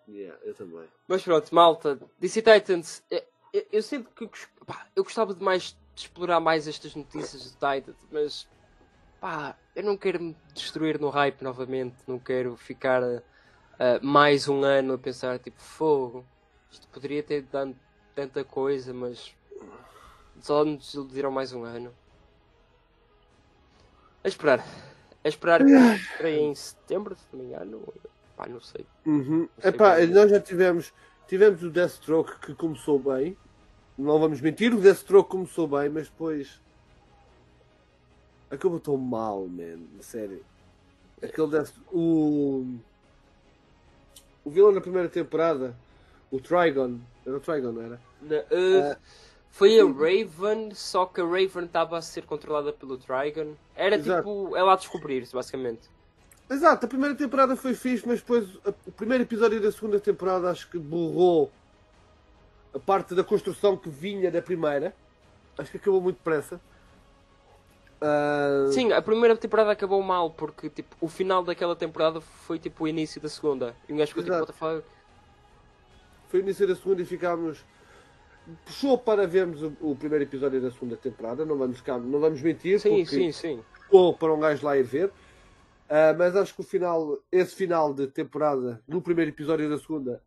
Yeah, eu também. Mas pronto, malta, DC Titans, eu, eu sempre que pá, eu gostava de mais de explorar mais estas notícias de Titans, mas pá, eu não quero me destruir no hype novamente, não quero ficar uh, mais um ano a pensar tipo fogo, isto poderia ter dado tanta coisa, mas só nos iludiram mais um ano. A esperar. A esperar para em setembro, se não me engano. Pá, não sei. Uhum. Não sei Epá, nós já tivemos, tivemos o Deathstroke que começou bem. Não vamos mentir, o Deathstroke começou bem, mas depois Acabou tão mal, man. Sério. Aquele. O. O vilão na primeira temporada, o Trigon. Era o Trigon, não era? Uh, uh, foi a Raven, só que a Raven estava a ser controlada pelo Trigon. Era Exato. tipo ela a descobrir-se, basicamente. Exato, a primeira temporada foi fixe, mas depois o primeiro episódio da segunda temporada acho que borrou a parte da construção que vinha da primeira. Acho que acabou muito depressa. Uh... Sim, a primeira temporada acabou mal porque tipo, o final daquela temporada foi tipo o início da segunda. E um gajo ficou tipo, what the fuck? Foi o início da segunda e ficámos. Puxou para vermos o, o, primeiro episódio da segunda temporada, não vamos, cá, não vamos mentir. Sim, sim, sim. Puxou para um gajo lá ir ver. Uh, mas acho que o final, esse final de temporada, no primeiro episódio da segunda,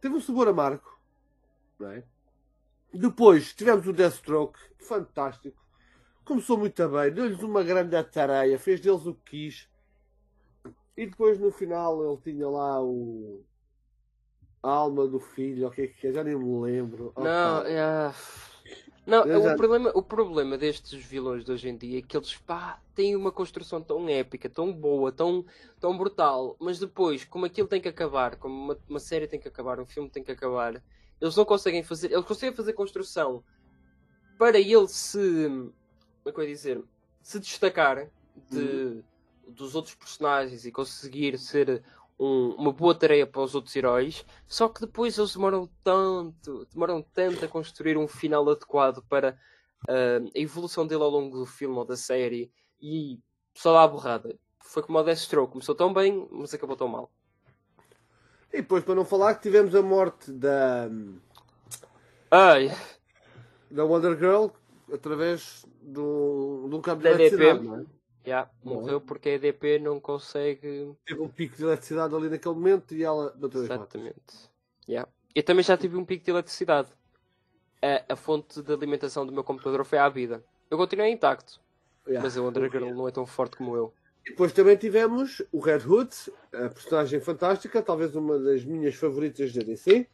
teve um sabor amargo. Não é? Depois tivemos o Deathstroke, fantástico. Começou muito bem, deu-lhes uma grande tareia, fez deles o que quis. E depois no final ele tinha lá o. A alma do filho, o que é que é? Já nem me lembro. Não, é. Não, já... o, problema, o problema destes vilões de hoje em dia é que eles pá, têm uma construção tão épica, tão boa, tão, tão brutal, mas depois, como aquilo tem que acabar, como uma, uma série tem que acabar, um filme tem que acabar, eles não conseguem fazer. Eles conseguem fazer construção para ele se. Como é que eu ia dizer? Se destacar de, uhum. dos outros personagens e conseguir ser um, uma boa tarefa para os outros heróis, só que depois eles demoram tanto, demoram tanto a construir um final adequado para uh, a evolução dele ao longo do filme ou da série e só dá a borrada. Foi como o Deathstroke, começou tão bem, mas acabou tão mal. E depois, para não falar, que tivemos a morte da. Ai. Da Wonder Girl através de um, de um cabo de eletricidade, não é? Yeah, morreu porque a EDP não consegue. Teve um pico de eletricidade ali naquele momento e ela bateu Exatamente. Yeah. Eu também já tive um pico de eletricidade. A, a fonte de alimentação do meu computador foi à vida. Eu continuei intacto. Yeah. Mas a Wonder Girl não é tão forte como eu. E depois também tivemos o Red Hood, a personagem fantástica, talvez uma das minhas favoritas da DC.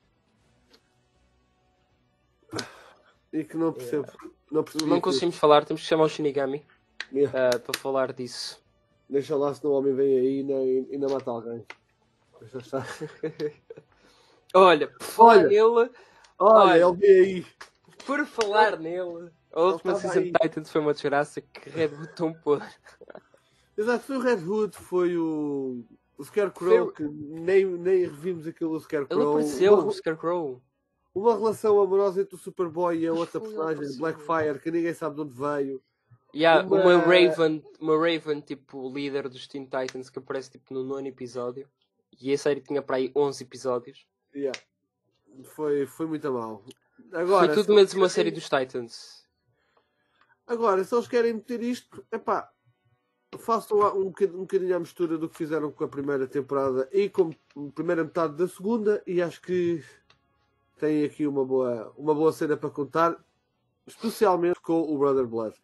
E que não percebo. Yeah. Não, não conseguimos falar, temos que chamar o Shinigami yeah. uh, para falar disso. Deixa lá se o homem vem aí e ainda, ainda mata alguém. Deixa estar. <laughs> olha, por falar olha, nele. Olha, olha, ele vem aí. Por falar nele. A última Season Titans foi uma desgraça que Red Hood tão podre. <laughs> Exato, foi o Red Hood, foi o, o Scarecrow, foi... que nem, nem revimos aquilo do Scarecrow. Ele apareceu, o Scarecrow. Uma relação amorosa entre o Superboy e a outra personagem, Blackfire, que ninguém sabe de onde veio. Yeah, uma... uma Raven, uma Raven, tipo, líder dos Teen Titans, que aparece tipo no nono episódio. E a série tinha para aí 11 episódios. Yeah. Foi, foi muito mal. Agora, foi tudo menos uma série dos Titans. Agora, se eles querem meter isto, epá, façam um, um bocadinho a mistura do que fizeram com a primeira temporada e com a primeira metade da segunda, e acho que tem aqui uma boa, uma boa cena para contar especialmente com o Brother Blood.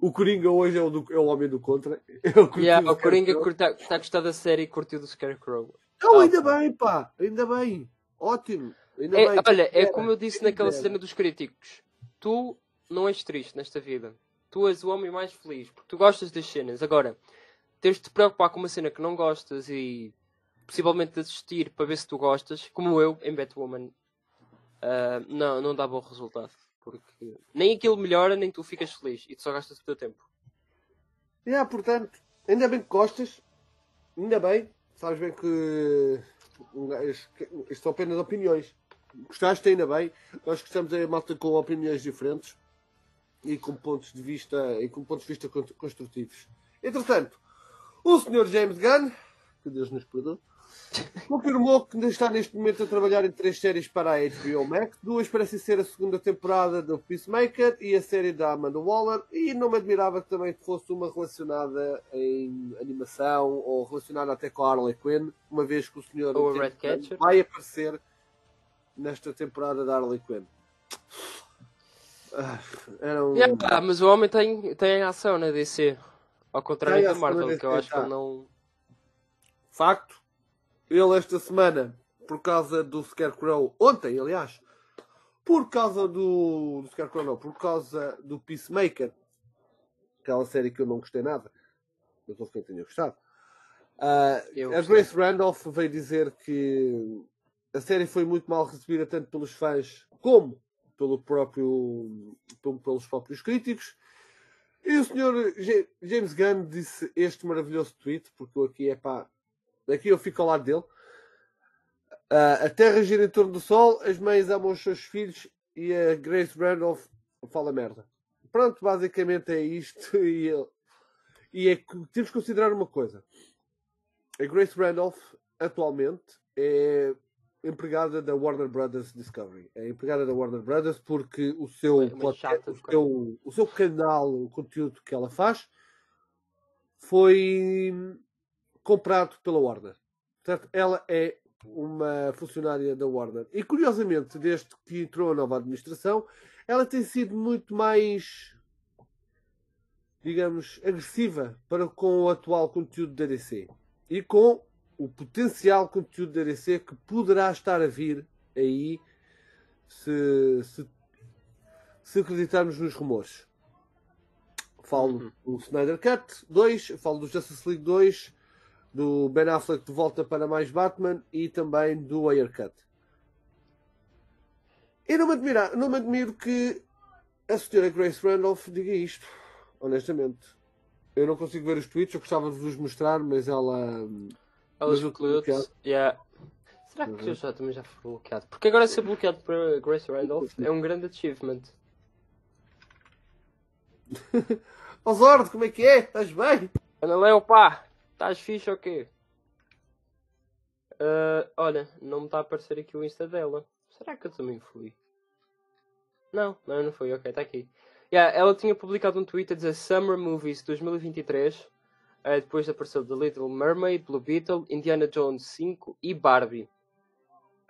O Coringa hoje é o, do, é o homem do contra. <laughs> É yeah, o Coringa está tá a gostar da série e curtiu do Scarecrow. Não, ainda bem, pá, ainda bem. Ótimo. Ainda é, bem. Olha, é como eu disse naquela cena dos críticos: tu não és triste nesta vida. Tu és o homem mais feliz porque tu gostas das cenas. Agora, tens de te preocupar com uma cena que não gostas e possivelmente assistir para ver se tu gostas, como eu em Batwoman. Uh, não, não dá bom resultado. Porque nem aquilo melhora, nem tu ficas feliz. E tu só gastas o teu tempo. É, yeah, portanto, ainda bem que gostas. Ainda bem. Sabes bem que isto são apenas opiniões. Gostaste ainda bem. Nós gostamos a malta com opiniões diferentes e com pontos de vista e com pontos de vista construtivos. Entretanto, o Sr. James Gunn, que Deus nos perdoe, Confirmou que está neste momento a trabalhar em três séries para a HBO Max. Duas parecem ser a segunda temporada do Peacemaker e a série da Amanda Waller. E não me admirava que também fosse uma relacionada em animação ou relacionada até com a Harley Quinn, uma vez que o senhor ou Red Catcher. vai aparecer nesta temporada da Harley Quinn. Ah, era um... yeah, mas o homem tem, tem ação na DC. Ao contrário da Marvel, que eu acho que ele não. Facto ele esta semana, por causa do Scarecrow, ontem aliás, por causa do, do Scarecrow não, por causa do Peacemaker, aquela série que eu não gostei nada, mas houve quem tenha gostado. Uh, a Grace Randolph veio dizer que a série foi muito mal recebida tanto pelos fãs como pelo próprio, pelos próprios críticos. E o senhor James Gunn disse este maravilhoso tweet, porque aqui é pá, Aqui eu fico ao lado dele. Uh, a Terra gira em torno do Sol, as mães amam os seus filhos e a Grace Randolph fala merda. Pronto, basicamente é isto. <laughs> E, e é que temos que considerar uma coisa: a Grace Randolph atualmente é empregada da Warner Brothers Discovery. É empregada da Warner Brothers porque o seu, plot, o, seu o seu canal, o conteúdo que ela faz foi comprado pela Warner. Portanto, ela é uma funcionária da Warner. E curiosamente, desde que entrou a nova administração, ela tem sido muito mais, digamos, agressiva para com o atual conteúdo da DC e com o potencial conteúdo da DC que poderá estar a vir aí se, se, se acreditarmos nos rumores. Falo uhum. do Snyder Cut 2, falo do Justice League 2, do Ben Affleck de volta para mais Batman e também do Cut. Eu não me, admira, não me admiro que a senhora Grace Randolph diga isto, honestamente. Eu não consigo ver os tweets, eu gostava de vos mostrar, mas ela. Ela bloqueou-te. Yeah. Será que uhum. eu já, também já fui bloqueado? Porque agora ser bloqueado por Grace Randolph é um grande achievement. <laughs> Osord, como é que é? Estás bem? Ana Léo, pá! Estás fixe ou quê? Uh, olha, não me está a aparecer aqui o Insta dela. Será que eu também fui? Não, não, não fui. Ok, está aqui. Yeah, ela tinha publicado um tweet a dizer Summer Movies 2023. Uh, ah, depois apareceu The Little Mermaid, Blue Beetle, Indiana Jones 5 e Barbie.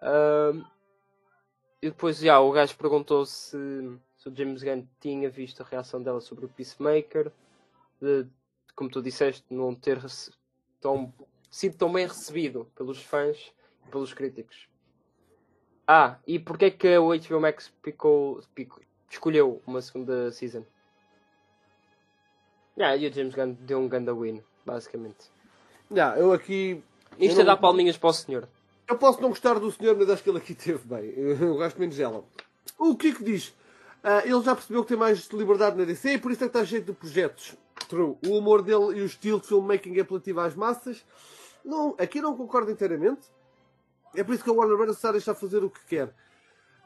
Uh, e depois yeah, o gajo perguntou se, se o James Gunn tinha visto a reação dela sobre o Peacemaker. De, como tu disseste, não ter tão, sido tão bem recebido pelos fãs e pelos críticos. Ah, e porquê é que o HBO Max picou, picou, escolheu uma segunda season? Yeah, e o James Gunn deu um ganda win, basicamente. Yeah, eu aqui. Isto eu é não... dar palminhas para o senhor. Eu posso não gostar do senhor, mas acho que ele aqui teve bem. Eu gosto menos dela. O Kiko diz: uh, ele já percebeu que tem mais liberdade na DC e por isso é que está cheio de projetos. True. O humor dele e o estilo de filmmaking apelativo às massas. Não, aqui não concordo inteiramente. É por isso que a Warner Bros. está a deixar fazer o que quer.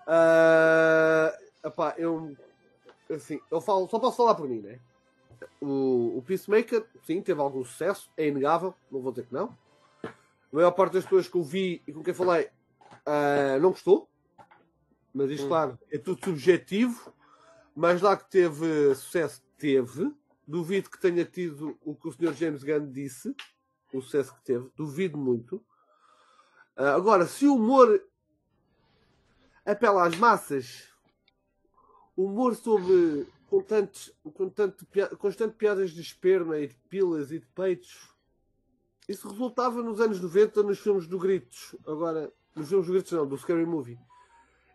Uh, epá, eu, assim, eu falo, só posso falar por mim, né? O, o Peacemaker, sim, teve algum sucesso, é inegável, não vou dizer que não. A maior parte das pessoas que eu vi e com quem falei uh, não gostou. Mas isto, hum. claro, é tudo subjetivo. Mas lá que teve sucesso, teve. Duvido que tenha tido o que o Sr. James Gunn disse, o sucesso que teve. Duvido muito. Uh, agora, se o humor apela às massas, humor sobre com tanto, constante piadas de esperma e de pilas e de peitos, isso resultava nos anos 90 nos filmes do Gritos. Agora, nos filmes do Gritos não, do Scary Movie.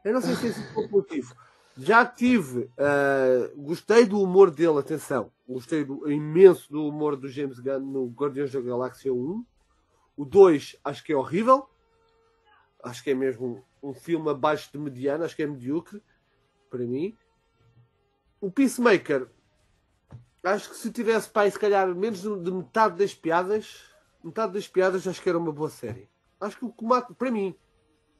Eu não sei se é esse o motivo. Já tive, uh, gostei do humor dele, atenção, gostei do, imenso do humor do James Gunn no Guardiões da Galáxia 1. O 2 acho que é horrível, acho que é mesmo um, filme abaixo de mediano, acho que é medíocre para mim. O Peacemaker, acho que se tivesse pai, se calhar menos de metade das piadas, metade das piadas acho que era uma boa série. Acho que o que mata, para mim,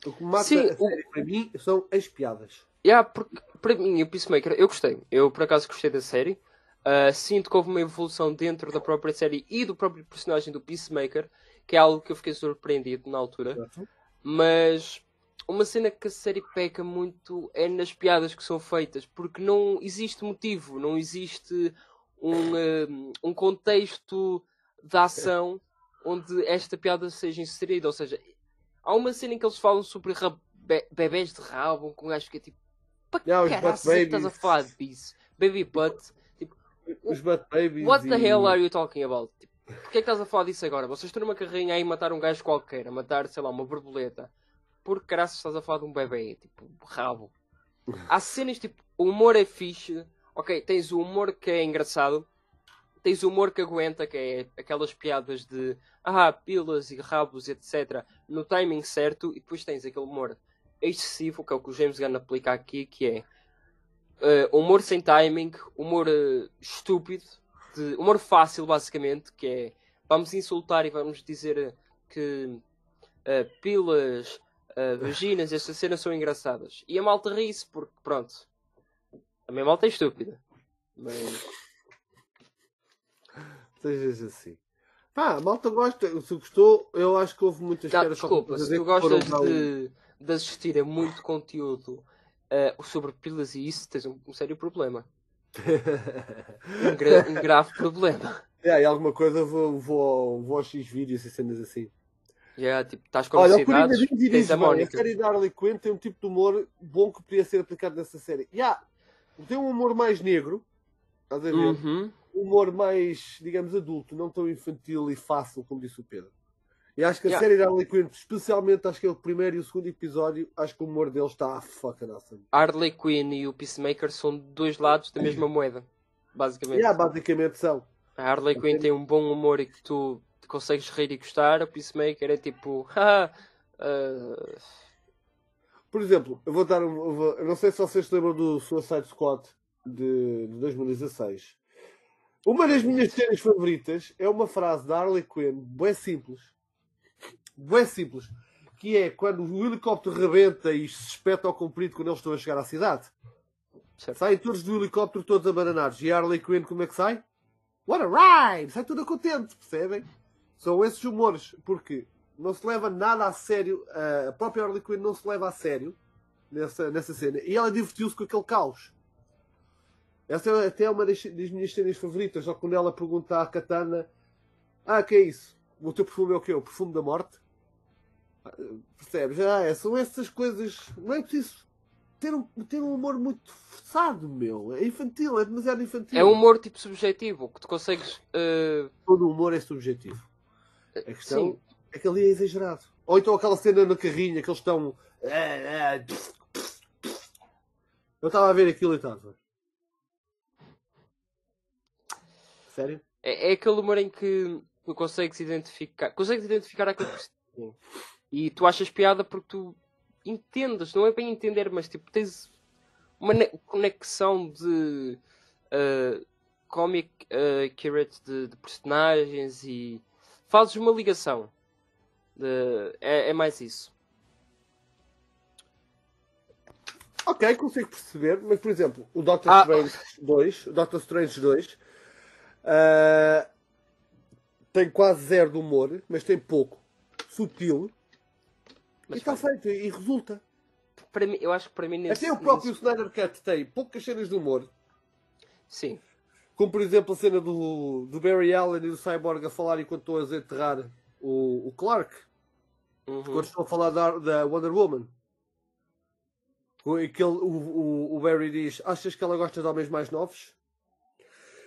o que mata Sim, a série o... para mim são as piadas. Yeah, porque para mim, o Peacemaker, eu gostei. Eu por acaso gostei da série. Uh, sinto que houve uma evolução dentro da própria série e do próprio personagem do Peacemaker, que é algo que eu fiquei surpreendido na altura. Mas uma cena que a série peca muito é nas piadas que são feitas, porque não existe motivo, não existe um, um, um contexto da ação onde esta piada seja inserida. Ou seja, há uma cena em que eles falam sobre bebés de rabo, com um gajo que é tipo para yeah, caraças é que estás a falar disso? Baby butt. Tipo, os butt babies. What the e... hell are you talking about? Tipo, Porquê é que estás a falar disso agora? Vocês estão numa carrinha aí a matar um gajo qualquer, a matar, sei lá, uma borboleta. Por que caraças estás a falar de um bebê? Tipo, rabo. Há cenas tipo, o humor é fixe. Ok, tens o humor que é engraçado. Tens o humor que aguenta, que é aquelas piadas de ah, pilas e rabos, etc. No timing certo. E depois tens aquele humor excessivo, que é o que o James Gunn aplica aqui, que é uh, humor sem timing, humor uh, estúpido, de, humor fácil, basicamente, que é vamos insultar e vamos dizer que uh, pilas, vaginas, estas cenas são engraçadas. E a malta ri-se porque, pronto, a minha malta é estúpida. Mas. Sejas assim. Pá, a malta gosta, se gostou, eu acho que houve muitas Não, Desculpa, se tu gostas de de assistir a muito conteúdo uh, sobre pilas e isso, tens um, um sério problema. <laughs> um, gra um, grave problema. É, e alguma coisa vou, vou, vou aos X vídeos e cenas assim. Yeah, tipo, estás com Olha, o tens a Mónica. A série da Harley Quinn tem um tipo de humor bom que podia ser aplicado nessa série. Yeah, tem um humor mais negro, estás a ver? Uhum. Um humor mais, digamos, adulto, não tão infantil e fácil, como disse o Pedro. E acho que a yeah. série da Harley Quinn, especialmente acho que é o primeiro e o segundo episódio, acho que o humor deles está fucking awesome. Harley Quinn e o Peacemaker são dois lados da mesma moeda, basicamente. Yeah, basicamente são. A Harley Quinn tem um bom humor e que tu consegues rir e gostar, o Peacemaker é tipo. uh... Por exemplo, eu vou dar um. Eu, vou, eu não sei se vocês se lembram do Suicide Squad de, de 2016. Uma das minhas cenas favoritas é uma frase da Harley Quinn, bem simples, bem simples, que é quando o helicóptero rebenta e se espeta ao comprido quando eles estão a chegar à cidade. Certo. Saem todos do helicóptero todos abananados. E a Harley Quinn como é que sai? What a ride! Sai toda contente, percebem? São esses humores, porque não se leva nada a sério, a própria Harley Quinn não se leva a sério nessa, nessa cena. E ela divertiu-se com aquele caos. Essa é até uma das, das minhas cenas favoritas, só quando ela pergunta à Katana Ah, que é isso? O teu perfume é o quê? O perfume da morte? Percebes? Ah, é, são essas coisas. Não é preciso ter um, ter um humor muito forçado, meu. É infantil, é demasiado infantil. É um humor tipo subjetivo, que tu consegues. Uh... Todo humor é subjetivo. A questão Sim. é que ali é exagerado. Ou então aquela cena na carrinha que eles estão. Eu estava a ver aquilo e estava. Sério? É, é aquele humor em que tu consegues identificar. Consegues identificar aquilo que e tu achas piada porque tu entendes, não é bem entender, mas tipo, tens uma conexão de uh, comic uh, accurate de, de, personagens e fazes uma ligação. De, é, é mais isso. Ok, consigo perceber, mas por exemplo, o Doctor ah. Strange 2, o Doctor Strange 2 uh, eh, tem quase zero de humor, mas tem pouco, sutil, mas e está feito, e resulta. Para mim, eu acho que para mim nesse, Até o próprio nesse... Snyder Cut tem poucas cenas de humor. Sim. Como por exemplo a cena do, do Barry Allen e do Cyborg a falar enquanto estão a desenterrar o, o Clark. Uhum. Quando estão a falar da, da Wonder Woman. Aquele, o, o, o Barry diz: Achas que ela gosta de homens mais novos?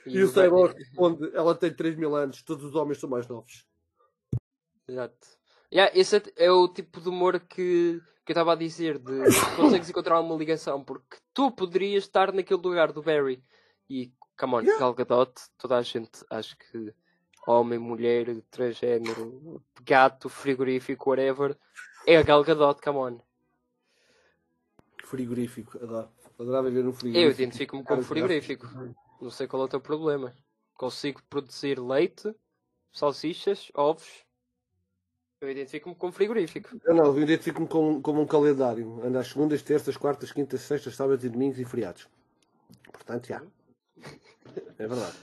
E, e o Cyborg <laughs> responde: Ela tem 3 mil anos, todos os homens são mais novos. Exato. Yeah, esse é, é, o tipo de humor que, que eu estava a dizer, de <coughs> consegues encontrar uma ligação, porque tu poderias estar naquele lugar do Barry e, come on, yeah. Gal Gadot, toda a gente, acho que homem, mulher, transgênero, gato, frigorífico, whatever, é a Gal Gadot, come on. Frigorífico, adoro. Adorava ver um frigorífico. Eu identifico-me como frigorífico. Não sei qual é o teu problema. Consigo produzir leite, salsichas, ovos, eu identifico-me como frigorífico. Eu não, eu identifico-me como, como um calendário. Ando às segundas, terças, quartas, quintas, sextas, sábados e domingos e feriados. Portanto, já. É verdade.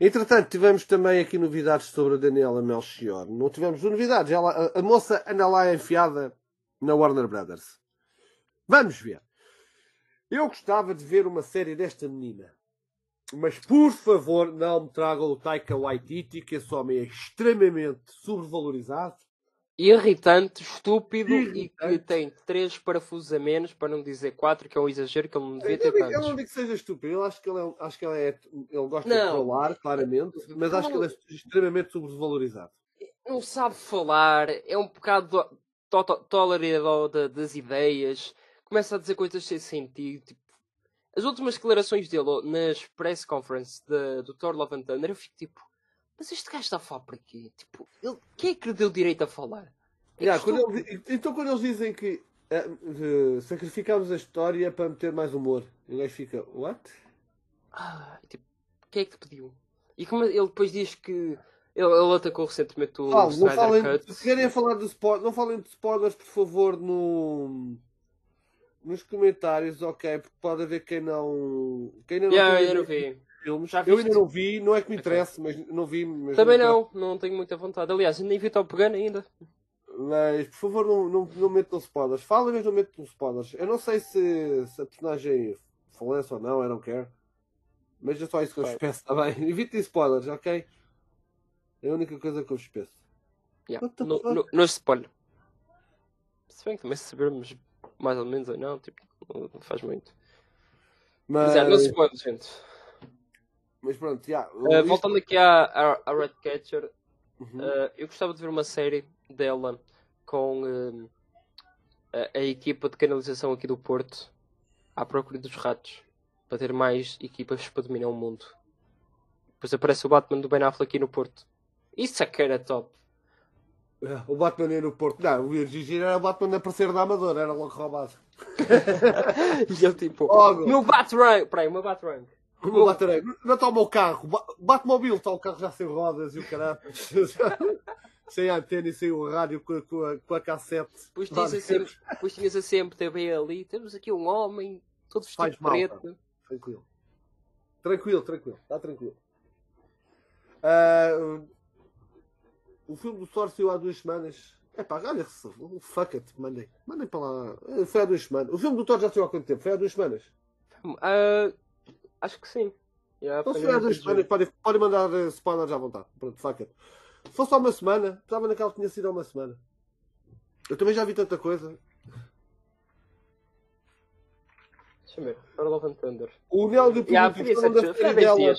Entretanto, tivemos também aqui novidades sobre a Daniela Melchior. Não tivemos novidades. Ela, a, a moça anda lá enfiada na Warner Brothers. Vamos ver. Eu gostava de ver uma série desta menina. Mas por favor, não me tragam o Taika Waititi, que esse homem é extremamente sobrevalorizado. Irritante, estúpido Irritante. e que tem três parafusos a menos, para não dizer quatro, que é um exagero que ele não devia ter tantos. Eu não digo que seja estúpido, eu acho que ele, é, acho que ele, é, ele gosta não. de falar, claramente, mas acho que ele é extremamente sobrevalorizado. Não sabe falar, é um bocado tolerador das ideias, começa a dizer coisas sem sentido, tipo, as últimas declarações dele nas press conference de, do Thor Love and Thunder, eu fico tipo, mas este gajo está a falar para quê? Tipo, ele, quem é que lhe deu direito a falar? É yeah, quando ele, então quando eles dizem que uh, sacrificamos a história para meter mais humor, o gajo fica, what? Ah, tipo, quem é que te pediu? E como ele depois diz que ele, ele atacou recentemente o ah, Snyder falem, Cut. Se querem falar de spoilers, não falem de spoilers, por favor, no nos comentários, ok, porque pode haver quem não. Quem ainda não, yeah, ainda não vi. Filmes. Eu ainda não vi, não é que me interessa, mas não vi. Mas Também não, não, não tenho muita vontade. Aliás, nem vi Top Gun ainda. Mas, por favor, não, não, não metam spoilers. Fala, mas não metam spoilers. Eu não sei se, se a personagem falece ou não, I don't care. Mas é só isso que eu vos peço, está bem? <laughs> Evitem spoilers, ok? É a única coisa que eu vos peço. Yeah. No, no, no spoiler. Se bem que também sabermos mais ou menos ou não, tipo, não faz muito. Mas, Mas é, não spoiler, gente. Mas pronto, já. Yeah, uh, voltando aqui à, à, à Red Catcher, uhum. uh, eu gostava de ver uma série dela com uh, a, a, equipa de canalização aqui do Porto à procura dos ratos para ter mais equipas para dominar o mundo. Depois aparece o Batman do Ben Affleck aqui no Porto. Isso é que era top. O Batman ia no Porto. Não, o Gigi era o Batman a aparecer da Amadora, era logo roubado. <laughs> e ele tipo, oh, meu Batrang, peraí, o meu Batrang. O meu Batrang, não está o meu carro, Batmobile está o carro já sem rodas e o caralho. <laughs> sem antena e sem o rádio com, com, a, com a cassete. Pois tinhas, a sempre, pois tinhas a sempre também ali, temos aqui um homem, todo vestido Faz preto. Mal, tranquilo. Tranquilo, tranquilo, está tranquilo. Uh, o filme do Thor saiu há duas semanas. É pá, olha, fuck it, mandem. Mandem para lá. Foi há duas semanas. O filme do Thor já saiu há quanto tempo? Foi há duas semanas? Uh, acho que sim. Yeah, então, se foi há duas semanas, podem pode mandar uh, spoilers à vontade. Pronto, fuck it. Se fosse só uma semana, estava naquela que tinha sido há uma semana. Eu também já vi tanta coisa. Deixa eu ver. Para Love and Thunder. O Neo de yeah, dela,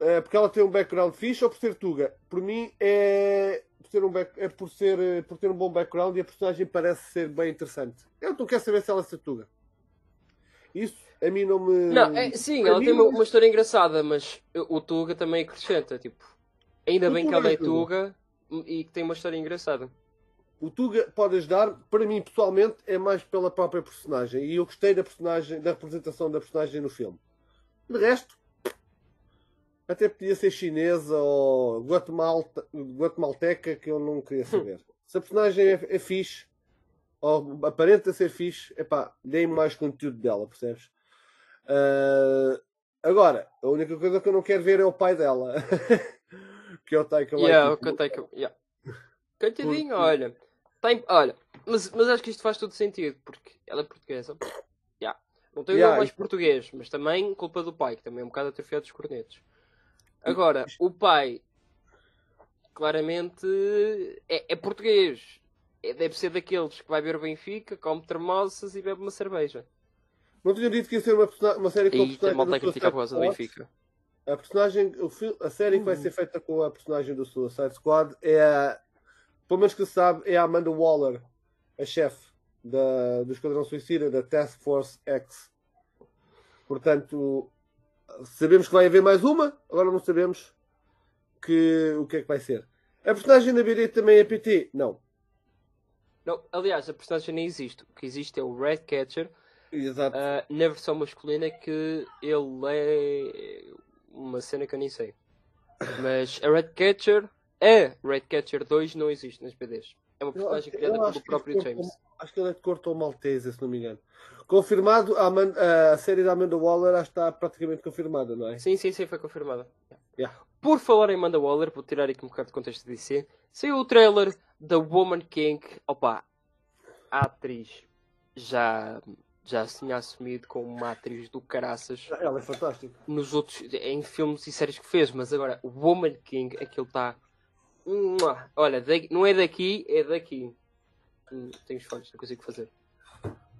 é, porque ela tem um background fixe ou por ser Tuga? Por mim é por, ter um back, é por, ser, por ter um bom background e a personagem parece ser bem interessante. Eu não quero saber se ela é Tuga. Isso a mim não me. Não, é, sim, ela tem uma, história engraçada, mas o Tuga também acrescenta. Tipo, ainda o bem que ela é Tuga e que tem uma história engraçada. O Tuga pode ajudar, para mim pessoalmente, é mais pela própria personagem. E eu gostei da personagem, da representação da personagem no filme. De resto, até podia ser chinesa ou guatemalta, guatemalteca, que eu não queria saber. <laughs> Se a personagem é, é fixe, ou aparenta ser fixe, epá, deem mais conteúdo dela, percebes? Uh, agora, a única coisa que eu não quero ver é o pai dela. <laughs> que é o Taika yeah, Waititi. O Taika, yeah. <laughs> Coitadinho, porque... olha. Tem, olha, mas, mas acho que isto faz todo sentido, porque ela é portuguesa. Yeah. Não tem yeah, mais português, mas também culpa do pai, que também é um bocado atrofiado dos cornetos. Agora, o pai claramente é, é português. É, deve ser daqueles que vai ver o Benfica, come termosas e bebe uma cerveja. Não tinha dito que ia ser uma, uma série com e personagem. E criticar por causa do Benfica. A personagem, o, a série que vai ser feita com a personagem do Suicide Squad é a, pelo menos que se sabe, é a Amanda Waller, a chefe do Esquadrão Suicida, da Task Force X. Portanto, sabemos que vai haver mais uma, agora não sabemos que, o que é que vai ser. A personagem da BD também é PT? Não. Não, aliás, a personagem nem existe. O que existe é o Red Catcher Exato. Uh, na versão masculina que ele é uma cena que eu nem sei. Mas a Red Catcher, a Red Catcher 2 não existe nas BDs. É uma personagem criada pelo próprio James. Acho que ele é de cor maltese, se não me engano. Confirmado, a, Amanda, a, série da Amanda Waller já está praticamente confirmada, não é? Sim, sim, sim, foi confirmada. Yeah. Por falar em Amanda Waller, vou tirar aqui um bocado de contexto de DC, saiu o trailer da Woman King. Opa, a atriz já, já se tinha assumido como uma atriz do caraças. Ela é fantástica. Nos outros, em filmes e séries que fez, mas agora, Woman King, aquilo está. Olha, não é daqui, é daqui. Tenho os fones, não consigo fazer.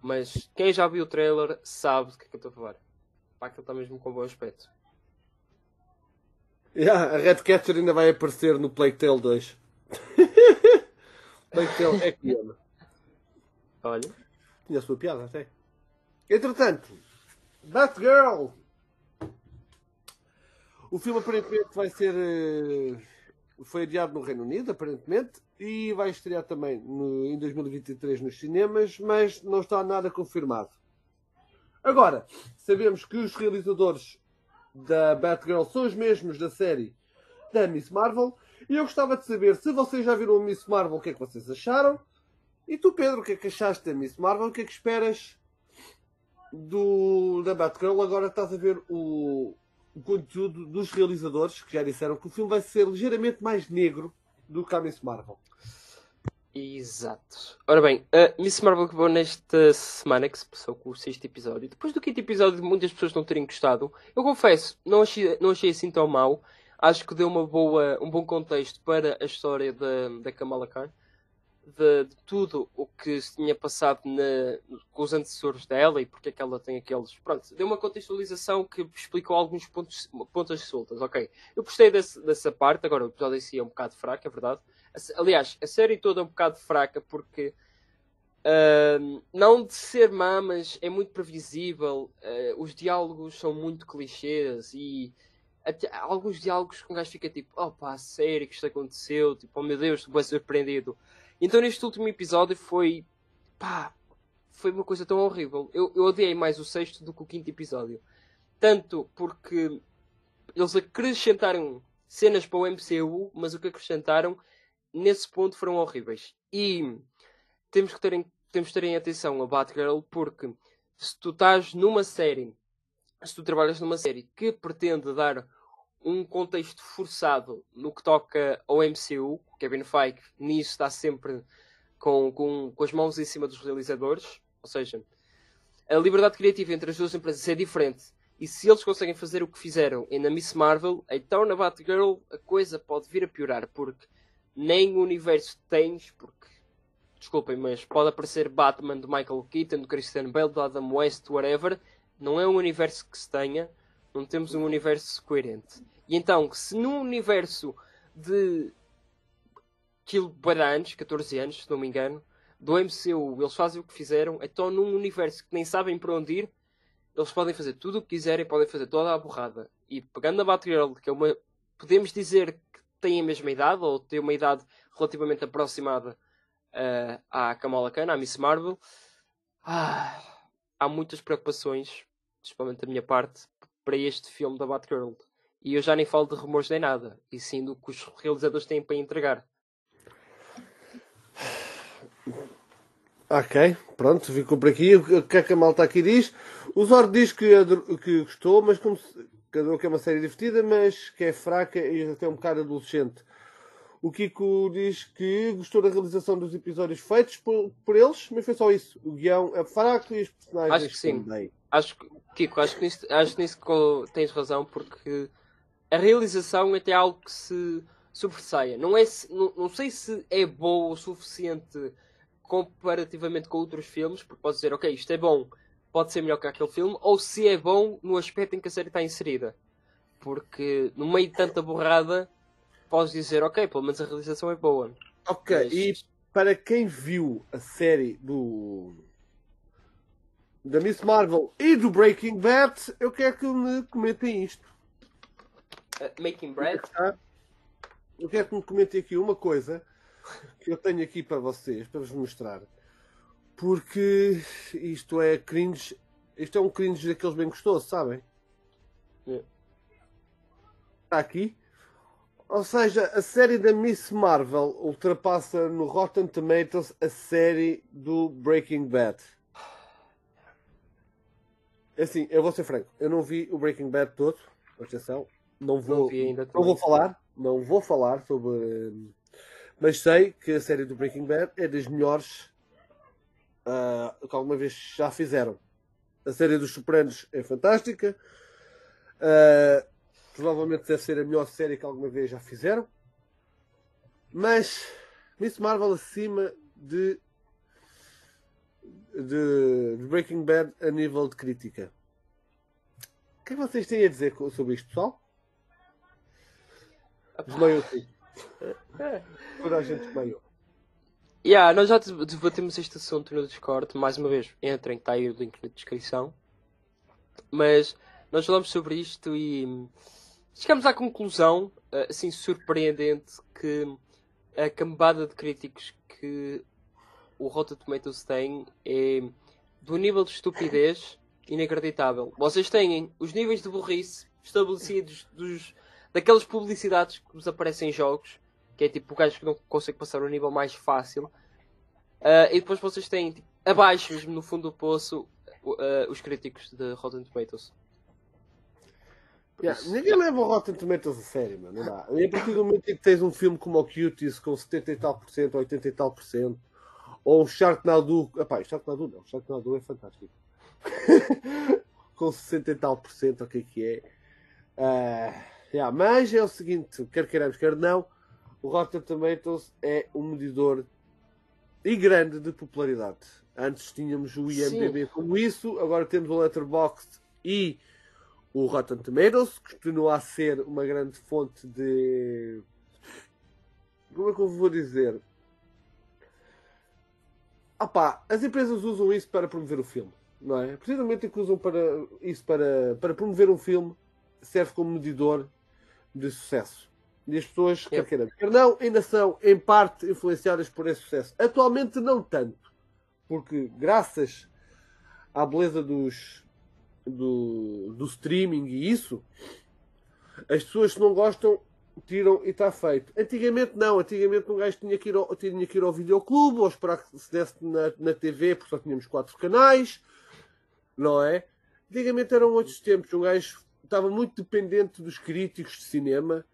Mas quem já viu o trailer sabe do que é que eu estou a falar. Pá, aquilo está mesmo com bom aspecto. Yeah, a Red Catcher ainda vai aparecer no Plague Tale 2. <laughs> Plague Tale é que ama. Olha. Tinha a sua piada até. Entretanto, Batgirl! O filme aparentemente vai ser. Uh, foi adiado no Reino Unido, aparentemente e vai estrear também no, em 2023 nos cinemas, mas não está nada confirmado. Agora, sabemos que os realizadores da Batgirl são os mesmos da série da Miss Marvel, e eu gostava de saber se vocês já viram a Miss Marvel, o que é que vocês acharam? E tu, Pedro, o que é que achaste da Miss Marvel? O que é que esperas do, da Batgirl? Agora estás a ver o, o conteúdo dos realizadores, que já disseram que o filme vai ser ligeiramente mais negro do que a Miss Marvel. Exato. Ora bem, a Miss Marvel acabou nesta semana que se passou com o sexto episódio. Depois do quinto episódio muitas pessoas não terem gostado, eu confesso, não achei, não achei assim tão mal. Acho que deu uma boa, um bom contexto para a história da, da Kamala Khan de, de, tudo o que se tinha passado na, com os antecessores dela e porque é que ela tem aqueles. Pronto, deu uma contextualização que explicou alguns pontos, pontas soltas. Ok, eu gostei desse, dessa parte. Agora, o episódio em si é um bocado fraco, é verdade. Aliás, a série toda é um bocado fraca porque. Uh, não de ser má, mas é muito previsível. Uh, os diálogos são muito clichês e até, alguns diálogos com um gajo fica tipo: oh pá, sério que isto aconteceu? Tipo, oh meu Deus, estou bem surpreendido. Então neste último episódio foi. pá. Foi uma coisa tão horrível. Eu, eu odiei mais o sexto do que o quinto episódio. Tanto porque eles acrescentaram cenas para o MCU, mas o que acrescentaram nesse ponto foram horríveis. E temos que ter em, temos que ter em atenção a Batgirl porque se tu estás numa série, se tu trabalhas numa série que pretende dar um contexto forçado no que toca ao MCU. Kevin Feige nisso está sempre com, com, com as mãos em cima dos realizadores. Ou seja, a liberdade criativa entre as duas empresas é diferente. E se eles conseguem fazer o que fizeram na Miss Marvel, então na Batgirl a coisa pode vir a piorar, porque nem o universo tens, porque desculpem, mas pode aparecer Batman de Michael Keaton, de Christian Bale, de Adam West, whatever. Não é um universo que se tenha, não temos um universo coerente. E então, se num universo de aquilo de anos, 14 anos, se não me engano, do MCU, eles fazem o que fizeram, então num universo que nem sabem para onde ir, eles podem fazer tudo o que quiserem, podem fazer toda a borrada. E pegando a Batgirl, que é uma. Podemos dizer que tem a mesma idade, ou tem uma idade relativamente aproximada uh, à Kamala Khan, à Miss Marvel, ah, há muitas preocupações, principalmente da minha parte, para este filme da Batgirl. E eu já nem falo de rumores nem nada, e sim do que os realizadores têm para entregar. Ok, pronto, ficou por aqui. O que é que a malta aqui diz? O Zord diz que, que gostou, mas como se, que é uma série divertida, mas que é fraca e até um bocado adolescente. O Kiko diz que gostou da realização dos episódios feitos por, por eles, mas foi só isso. O guião é fraco e os personagens acho que sim. também. Acho que, Kiko, acho que nisso, acho que nisso tens razão, porque a realização é até algo que se sobressaia. Não, é, não, não sei se é bom o suficiente comparativamente com outros filmes, porque podes dizer, ok, isto é bom, pode ser melhor que aquele filme, ou se é bom no aspecto em que a série está inserida. Porque no meio de tanta borrada, podes dizer, ok, pelo menos a realização é boa. Ok, Mas... e para quem viu a série do da Miss Marvel e do Breaking Bad, eu quero que me comentem isto. Uh, making bread. Eu quero que me comentem aqui uma coisa que eu tenho aqui para vocês, para vos mostrar. Porque isto é cringe. Isto é um cringe daqueles bem gostosos, sabem? Yeah. Está aqui. Ou seja, a série da Miss Marvel ultrapassa no Rotten Tomatoes a série do Breaking Bad. É assim, eu vou ser franco, eu não vi o Breaking Bad todo, atenção, não vou, não, ainda não vou falar, não vou falar sobre. Mas sei que a série do Breaking Bad é das melhores uh, que alguma vez já fizeram. A série dos Sopranos é fantástica. Uh, provavelmente deve ser a melhor série que alguma vez já fizeram. Mas Miss Marvel acima de, de, de Breaking Bad a nível de crítica. O que é que vocês têm a dizer sobre isto, pessoal? Desmaiou-se. <laughs> Toda a gente desmaiou. Yeah, nós já debatemos este assunto no Discord. Mais uma vez, entrem, está aí o link na descrição. Mas nós falamos sobre isto e chegamos à conclusão, eh, assim, surpreendente, que a cambada de críticos que o Rotten Tomatoes tem é do nível de estupidez inacreditável. Vocês têm os níveis de burrice estabelecidos dos daquelas publicidades que nos aparecem em jogos, que é tipo o gajo que não consegue passar o nível mais fácil. Uh, e depois vocês têm tipo, abaixo, mesmo no fundo do poço, uh, os críticos de Rotten Tomatoes. Yeah, ninguém leva o Rotten Tomatoes a sério, mano. Não dá. E a partir do momento em que tens um filme como o Cuties com 70 e tal por cento, 80 e tal por cento, ou um Sharknado. Epá, Sharknado não, Sharknado é fantástico. <laughs> com 60 e tal por cento, o que é que é? Uh, yeah, mas é o seguinte, quer queiramos, quer não, o Rotten Tomatoes é um medidor e grande de popularidade. Antes tínhamos o IMDB Sim. como isso, agora temos o Letterboxd e o Rotten Tomatoes, que continua a ser uma grande fonte de. Como é que eu vou dizer? Opa, as empresas usam isso para promover o filme, não é? Precisamente que usam para, isso para, para promover um filme, serve como medidor de sucesso. E as pessoas, quer queiram, quer não, ainda são, em parte, influenciadas por esse sucesso. Atualmente, não tanto. Porque, graças à beleza dos, do, do streaming e isso, as pessoas que não gostam tiram e está feito. Antigamente não, antigamente um gajo tinha que ir ao, tinha que ir ao videoclube ou esperar que se desse na, na TV porque só tínhamos quatro canais, não é? Antigamente eram outros tempos, um gajo estava muito dependente dos críticos de cinema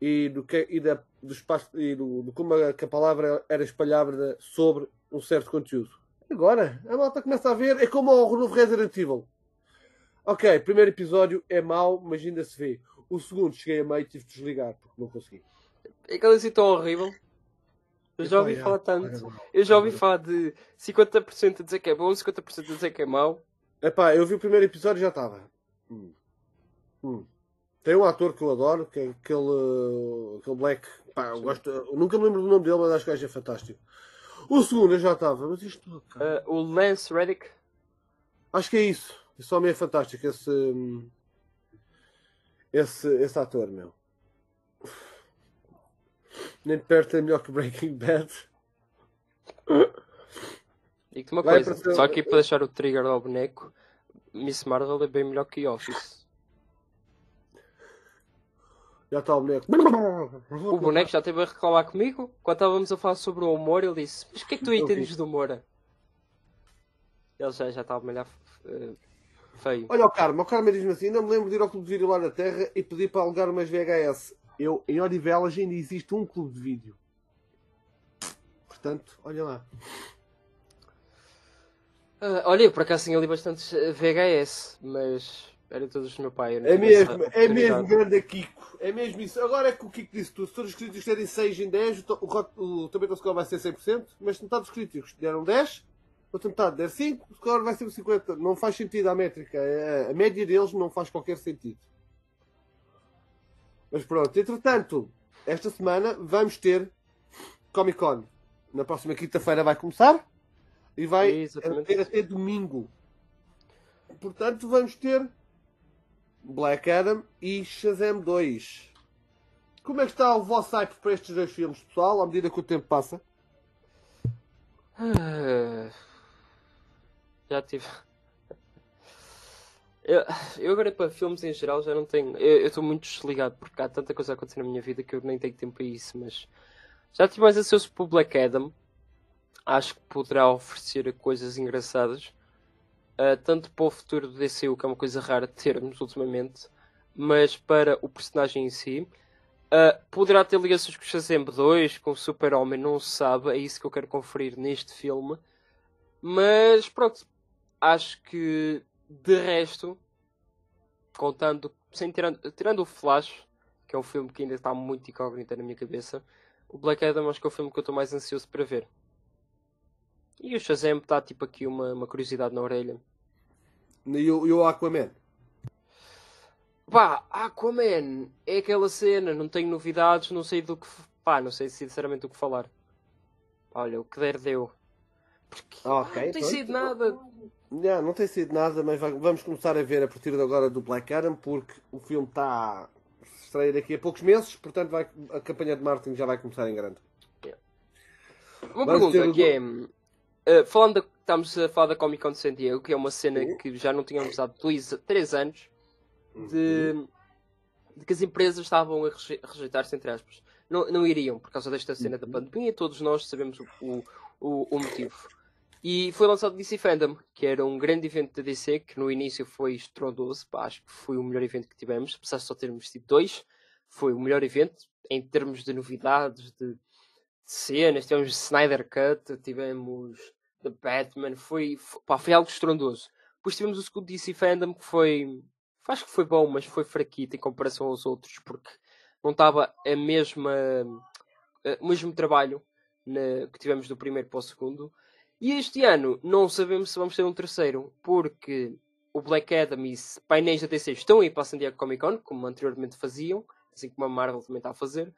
e do, que, e da, do espaço e do, do como a, a palavra era espalhada sobre um certo conteúdo. Agora, a malta começa a ver, é como o novo Resident Evil. Ok, primeiro episódio é mau, mas ainda se vê. O segundo cheguei a meio e tive de desligar porque não consegui. É aquela assim tão horrível. Eu já ouvi falar tanto. Eu já ouvi falar de 50% a dizer que é bom, 50% a dizer que é mau. Epá, eu vi o primeiro episódio e já estava. Hum. Hum. Tem um ator que eu adoro, que é aquele, aquele Black. Pá, eu gosto, eu nunca me lembro do nome dele, mas acho que é fantástico. O segundo eu já estava, mas isto. Uh, o Lance Reddick? Acho que é isso. Esse homem é fantástico, esse. Esse, esse ator, meu. Nem perto é melhor que Breaking Bad. Digo-te uma Vai coisa, só aqui para deixar o trigger ao boneco, Miss Marvel é bem melhor que Office. Já está o boneco. O boneco já esteve a reclamar comigo. Quando estávamos a falar sobre o humor, ele disse: Mas o que é que tu entendes do humor? Ele já, já estava melhor uh, feio. Olha o Carmo, o Carmo diz-me assim: Não me lembro de ir ao Clube de Vídeo lá na Terra e pedir para alugar umas VHS. Eu, em Odivelas ainda existe um clube de vídeo. Portanto, olha lá. Uh, olha, por acaso tinha ali bastantes VHS, mas era todos do meu pai. É mesmo, é mesmo grande a Kiko. É mesmo isso. Agora é que o Kiko disse tudo. Se todos os críticos derem 6 em 10, o, o, o Tomato Score vai ser 100%, mas metade dos críticos deram 10, outra metade der 5, o score vai ser 50. Não faz sentido a métrica. É, a média deles não faz qualquer sentido. Mas pronto, entretanto, esta semana vamos ter Comic Con. Na próxima quinta-feira vai começar e vai ter até domingo. Portanto, vamos ter Black Adam e Shazam 2. Como é que está o vosso hype para estes dois filmes, pessoal, à medida que o tempo passa? Já tive. Eu, eu, agora para filmes em geral já não tenho. Eu estou muito desligado porque há tanta coisa a acontecer na minha vida que eu nem tenho tempo para isso, mas já tive mais ansioso o Black Adam. Acho que poderá oferecer coisas engraçadas uh, tanto para o futuro do DCU, que é uma coisa rara de termos ultimamente, mas para o personagem em si. Uh, poderá ter ligações com o Shazam 2, com o Super-Homem, não se sabe, é isso que eu quero conferir neste filme. Mas pronto, acho que de resto, contando, sem tirando, tirando o Flash, que é um filme que ainda está muito incógnito na minha cabeça, o Black Adam acho que é o filme que eu estou mais ansioso para ver. E o Shazam está tipo aqui uma, uma curiosidade na orelha. E o, e o Aquaman? Pá, Aquaman é aquela cena, não tenho novidades, não sei do que. Pá, não sei sinceramente o que falar. Olha, o que der deu. Porque okay, não tem sido nada. Não, não tem sido nada, mas vamos começar a ver a partir de agora do Black Adam, porque o filme está a estreia daqui a poucos meses, portanto vai, a campanha de marketing já vai começar em grande. Yeah. Uma vamos pergunta que é. Uh, falando da estamos a falar da Comic Con de San Diego, que é uma cena uhum. que já não tínhamos dado dois, três anos de, uhum. de que as empresas estavam a rejeitar-se, entre aspas. Não, não iriam, por causa desta cena da uhum. pandemia, todos nós sabemos o, o, o motivo. E foi lançado DC Fandom, que era um grande evento da DC, que no início foi estrondoso, pá, acho que foi o melhor evento que tivemos, apesar de só termos tido dois, foi o melhor evento em termos de novidades, de, de cenas, tivemos Snyder Cut, tivemos The Batman, foi, foi, pá, foi algo estrondoso. Depois tivemos o segundo DC Fandom, que foi, acho que foi bom, mas foi fraquito em comparação aos outros, porque não estava a mesma, o mesmo trabalho na, que tivemos do primeiro para o segundo. E este ano não sabemos se vamos ter um terceiro, porque o Black Adam e painéis da DC estão aí para a San Diego Comic Con, como anteriormente faziam, assim como a Marvel também está a fazer.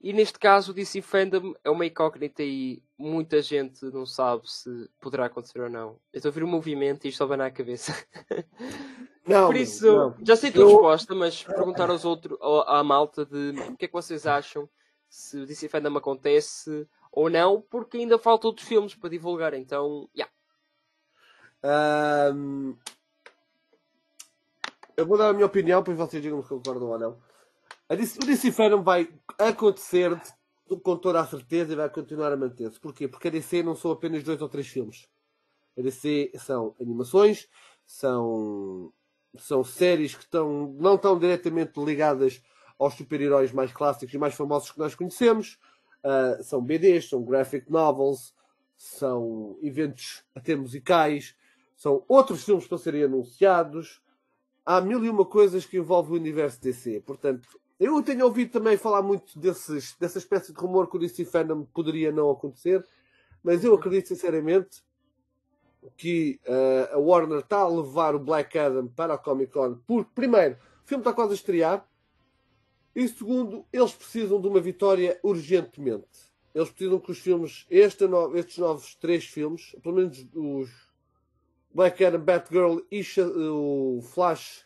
E neste caso o DC Fandom é uma incógnita e muita gente não sabe se poderá acontecer ou não. Eu estou a ver o um movimento e isto vai na cabeça. <laughs> Não, Por isso, não. já sei a tua eu... resposta, mas perguntar aos outros, à malta de o que é que vocês acham se o DC Fandom acontece ou não, porque ainda faltam outros filmes para divulgar, então, yeah. Um, eu vou dar a minha opinião, depois vocês digam se concordam ou não. O DC Fandom vai acontecer com toda a certeza e vai continuar a manter-se. Porquê? Porque a DC não são apenas dois ou três filmes. A DC são animações, são, são séries que estão, não estão diretamente ligadas aos super-heróis mais clássicos e mais famosos que nós conhecemos, Uh, são BDs, são graphic novels, são eventos até musicais, são outros filmes para serem anunciados. Há mil e uma coisas que envolvem o universo DC. Portanto, eu tenho ouvido também falar muito desses, dessa espécie de rumor que o DC Fandom poderia não acontecer, mas eu acredito sinceramente que uh, a Warner está a levar o Black Adam para a Comic Con porque, primeiro, o filme está quase a estrear e segundo, eles precisam de uma vitória urgentemente. Eles precisam que os filmes, este, estes novos três filmes, pelo menos os Black Adam, Batgirl e o Flash,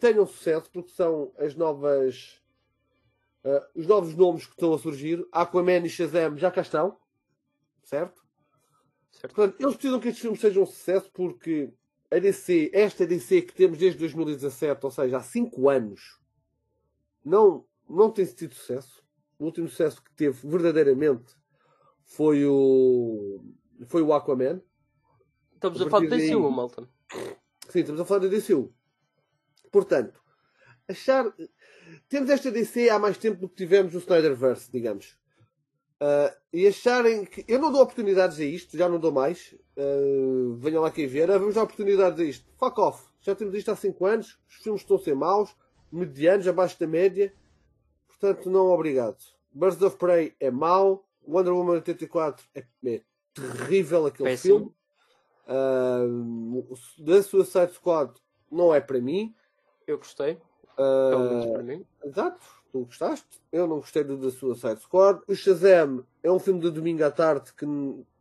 tenham sucesso, porque são as novas. Uh, os novos nomes que estão a surgir. Aquaman e Shazam já cá estão. Certo? certo. Portanto, eles precisam que estes filmes sejam um sucesso, porque a DC, esta DC que temos desde 2017, ou seja, há 5 anos, não, não tem tido sucesso. O último sucesso que teve verdadeiramente foi o foi o Aquaman. Estamos a, a falar de DCU, Malta. Sim, estamos a falar de DCU. Portanto, achar. Temos esta DC há mais tempo do que tivemos o Snyderverse, digamos. Uh, e acharem que. Eu não dou oportunidades a isto, já não dou mais. Uh, venham lá quem ver. Ah, vamos dar oportunidades a isto. Fuck off. Já temos isto há 5 anos. Os filmes estão a ser maus medianos, abaixo da média. Portanto, não obrigado. Birds of Prey é mau. Wonder Woman 84 é, é terrível aquele Péssimo. filme. Uh, The Suicide Squad não é para mim. Eu gostei. Uh, para mim. Exato. Tu gostaste? Eu não gostei do The Suicide Squad. O Shazam é um filme de domingo à tarde que,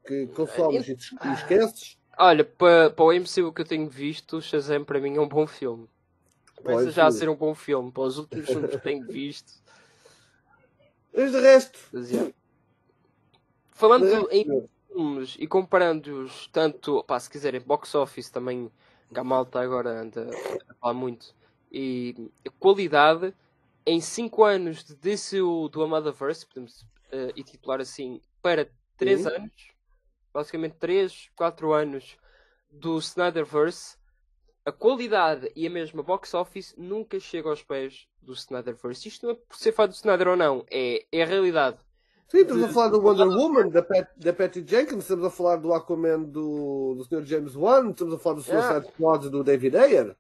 que consoles e, e esqueces. Olha, para, para o MCU que eu tenho visto, o Shazam para mim é um bom filme. Começa já a ser um bom filme para os últimos filmes que tenho visto. Mas de resto. Falando de resto, em filmes e comparando-os tanto, pá, se quiserem, box office também, que a malta agora anda a falar muito, e qualidade em 5 anos de DCU do Amadaverse, podemos uh, e titular assim, para 3 anos, basicamente 3, 4 anos do Snyderverse, a qualidade e a mesma box office nunca chega aos pés do Snyderverse. Isto não é por ser fã do Snyder ou não, é, é a realidade. Sim, estamos a falar do Wonder Woman, da, Pat, da Patty Jenkins, estamos a falar do Aquaman do, do Sr. James Wan, estamos a falar do Suicide yeah. Squad do David Ayer.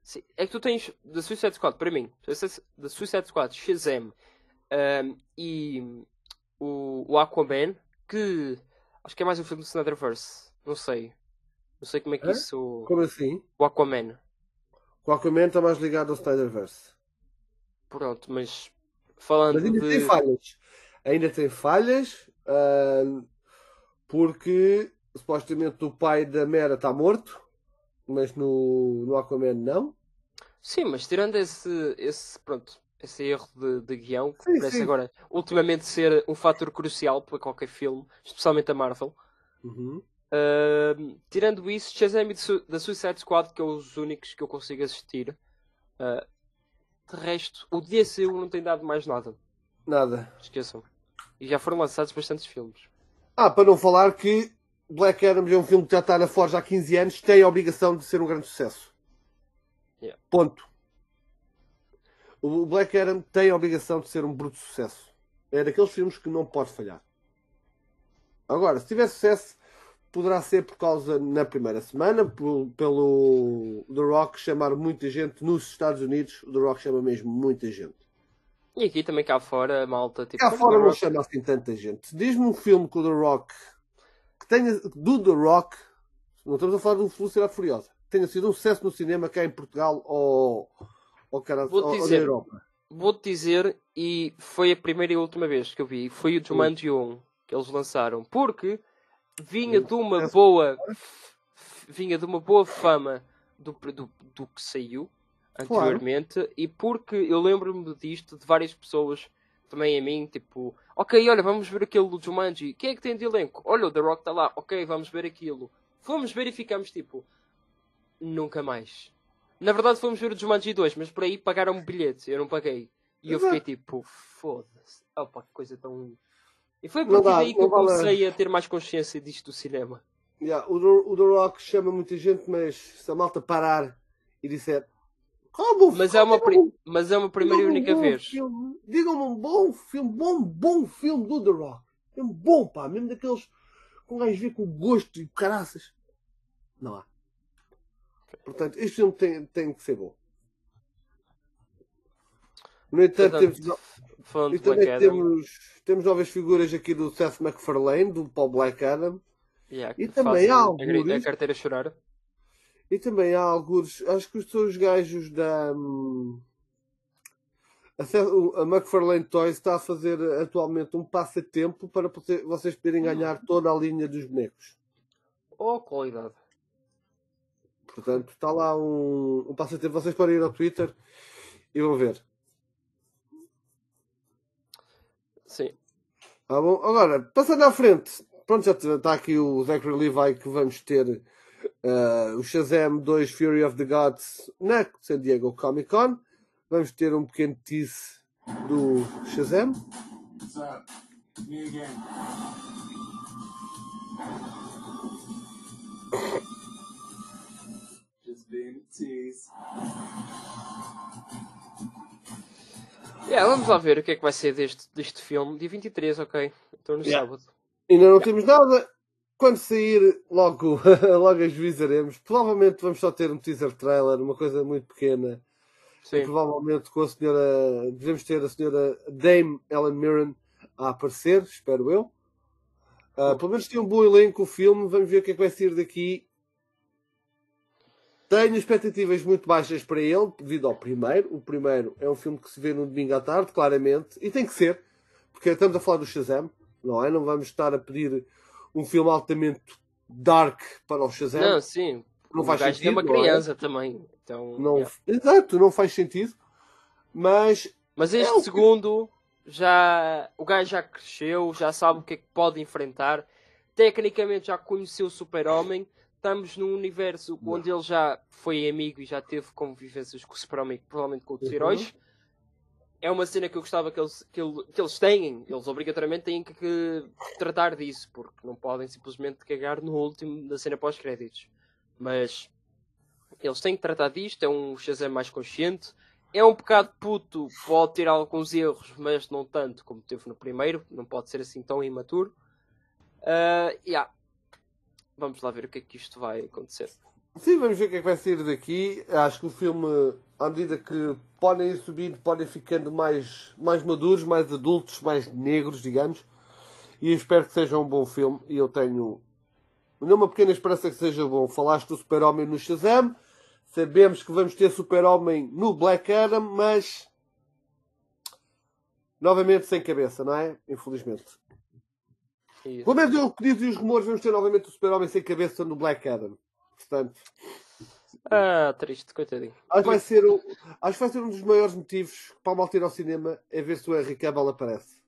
Sim, é que tu tens da Suicide Squad, para mim, da Suicide Squad, Shazam um, e o, o Aquaman, que acho que é mais um filme do Snyderverse, não sei. Não sei como é que isso. Como assim? O Aquaman. O Aquaman está mais ligado ao Snyderverse. Pronto, mas falando mas ainda de... tem falhas. Ainda tem falhas uh, porque supostamente o pai da Mera está morto, mas no, no Aquaman não. Sim, mas tirando esse, esse, pronto, esse erro de, de guião, que sim, parece sim. agora ultimamente ser um fator crucial para qualquer filme, especialmente a Marvel. Uhum. Uh, tirando isso, Shazam e da Suicide Squad, que é os únicos que eu consigo assistir. Uh, de resto, o DCU não tem dado mais nada. Nada. Esqueçam. E já foram lançados bastantes filmes. Ah, para não falar que Black Adam é um filme que já está na Forja há 15 anos, tem a obrigação de ser um grande sucesso. Yeah. Ponto. O Black Adam tem a obrigação de ser um bruto sucesso. É daqueles filmes que não pode falhar. Agora, se tiver sucesso, poderá ser por causa, na primeira semana, pelo, pelo The Rock chamar muita gente nos Estados Unidos. O The Rock chama mesmo muita gente. E aqui também cá fora, malta. Tipo, cá fora não chama assim tanta gente. Diz-me um filme com o The Rock que tenha, do The Rock, não estamos a falar do Velocidade Furiosa, tenha sido um sucesso no cinema cá em Portugal ou, ou, cara, ou, dizer, na Europa. Vou-te dizer, e foi a primeira e última vez que eu vi, foi o Jumanji 1 que eles lançaram, porque vinha de uma boa vinha de uma boa fama do, do, do que saiu anteriormente claro. e porque eu lembro-me disto de várias pessoas também a mim, tipo, ok, olha, vamos ver aquilo do Jumanji. Quem é que tem de elenco? Olha, o The Rock está lá, ok, vamos ver aquilo. Fomos ver e ficamos tipo, nunca mais. Na verdade fomos ver o Jumanji 2, mas por aí pagaram um bilhete, eu não paguei. E eu fiquei tipo, foda-se, opa, que coisa tão. E foi por aí que eu comecei a ter mais consciência disto do cinema. Yeah, o, o The Rock chama muita gente, mas se a malta parar e disser como mas, é uma mas é uma primeira e única um vez. Digam-me um bom filme, bom, bom filme do The Rock. Filme bom, pá, mesmo daqueles com um gajo ver com gosto e caraças. Não há. Portanto, este filme tem, tem que ser bom. No entanto, Portanto, temos, e também temos, temos novas figuras aqui do Seth MacFarlane, do Paul Black Adam. Yeah, e também há alguns. A carteira chorar. E também há alguns. Acho que são os gajos da. Hum, a, a McFarlane Toys está a fazer atualmente um passatempo para vocês poderem ganhar toda a linha dos bonecos. Oh, qualidade. Portanto, está lá um, um passatempo. Vocês podem ir ao Twitter e vão ver. Sim. Tá bom? Agora, passando à frente. Pronto, já está aqui o Zachary Levi que vamos ter uh, o Shazam 2 Fury of the Gods na San Diego Comic Con. Vamos ter um pequeno tease do Shazam. What's up? Me again. Just being a tease. Yeah, vamos lá ver o que é que vai ser deste, deste filme. Dia 23, ok. Então no yeah. sábado. Ainda não temos nada quando sair, logo, <laughs> logo ajuizaremos. Provavelmente vamos só ter um teaser trailer, uma coisa muito pequena. Sim. E provavelmente com a senhora. Devemos ter a senhora Dame Ellen Mirren a aparecer, espero eu. Uh, pelo menos tem um bom elenco o filme. Vamos ver o que é que vai sair daqui. Tenho expectativas muito baixas para ele, devido ao primeiro. O primeiro é um filme que se vê no domingo à tarde, claramente. E tem que ser, porque estamos a falar do Shazam, não é? Não vamos estar a pedir um filme altamente dark para o Shazam. Não, sim. Não faz sentido. Tem uma é? criança é? também. Então, não, yeah. Exato, não faz sentido. Mas. Mas este é segundo que... já. O gajo já cresceu, já sabe o que é que pode enfrentar. Tecnicamente já conheceu o Super-Homem. Estamos num universo não. onde ele já foi amigo e já teve convivências com o Super-Homem, provavelmente com outros uhum. heróis é uma cena que eu gostava que eles, que, que eles têm. Eles obrigatoriamente têm que, que, tratar disso, porque não podem simplesmente cagar no último da cena pós-créditos. Mas eles têm que tratar disto. É um Shazam mais consciente. É um bocado puto, pode ter alguns erros, mas não tanto como teve no primeiro. Não pode ser assim tão imaturo. Uh, yeah. Vamos lá ver o que é que isto vai acontecer. Sim, vamos ver o que é que vai sair daqui. Acho que o filme, à medida que podem ir subindo, podem ficando mais, mais maduros, mais adultos, mais negros, digamos. E espero que seja um bom filme. E eu tenho uma pequena esperança que seja bom. Falaste do Super-Homem no Shazam. Sabemos que vamos ter Super-Homem no Black Adam, mas novamente sem cabeça, não é? Infelizmente. Isso. Pelo menos eu que dizem os rumores, vamos ter novamente o Super-Homem sem cabeça no Black Adam. Portanto. Ah, triste, coitadinho. Acho que vai ser, o, acho que vai ser um dos maiores motivos para mal ir ao cinema é ver se o Henry Cavill aparece.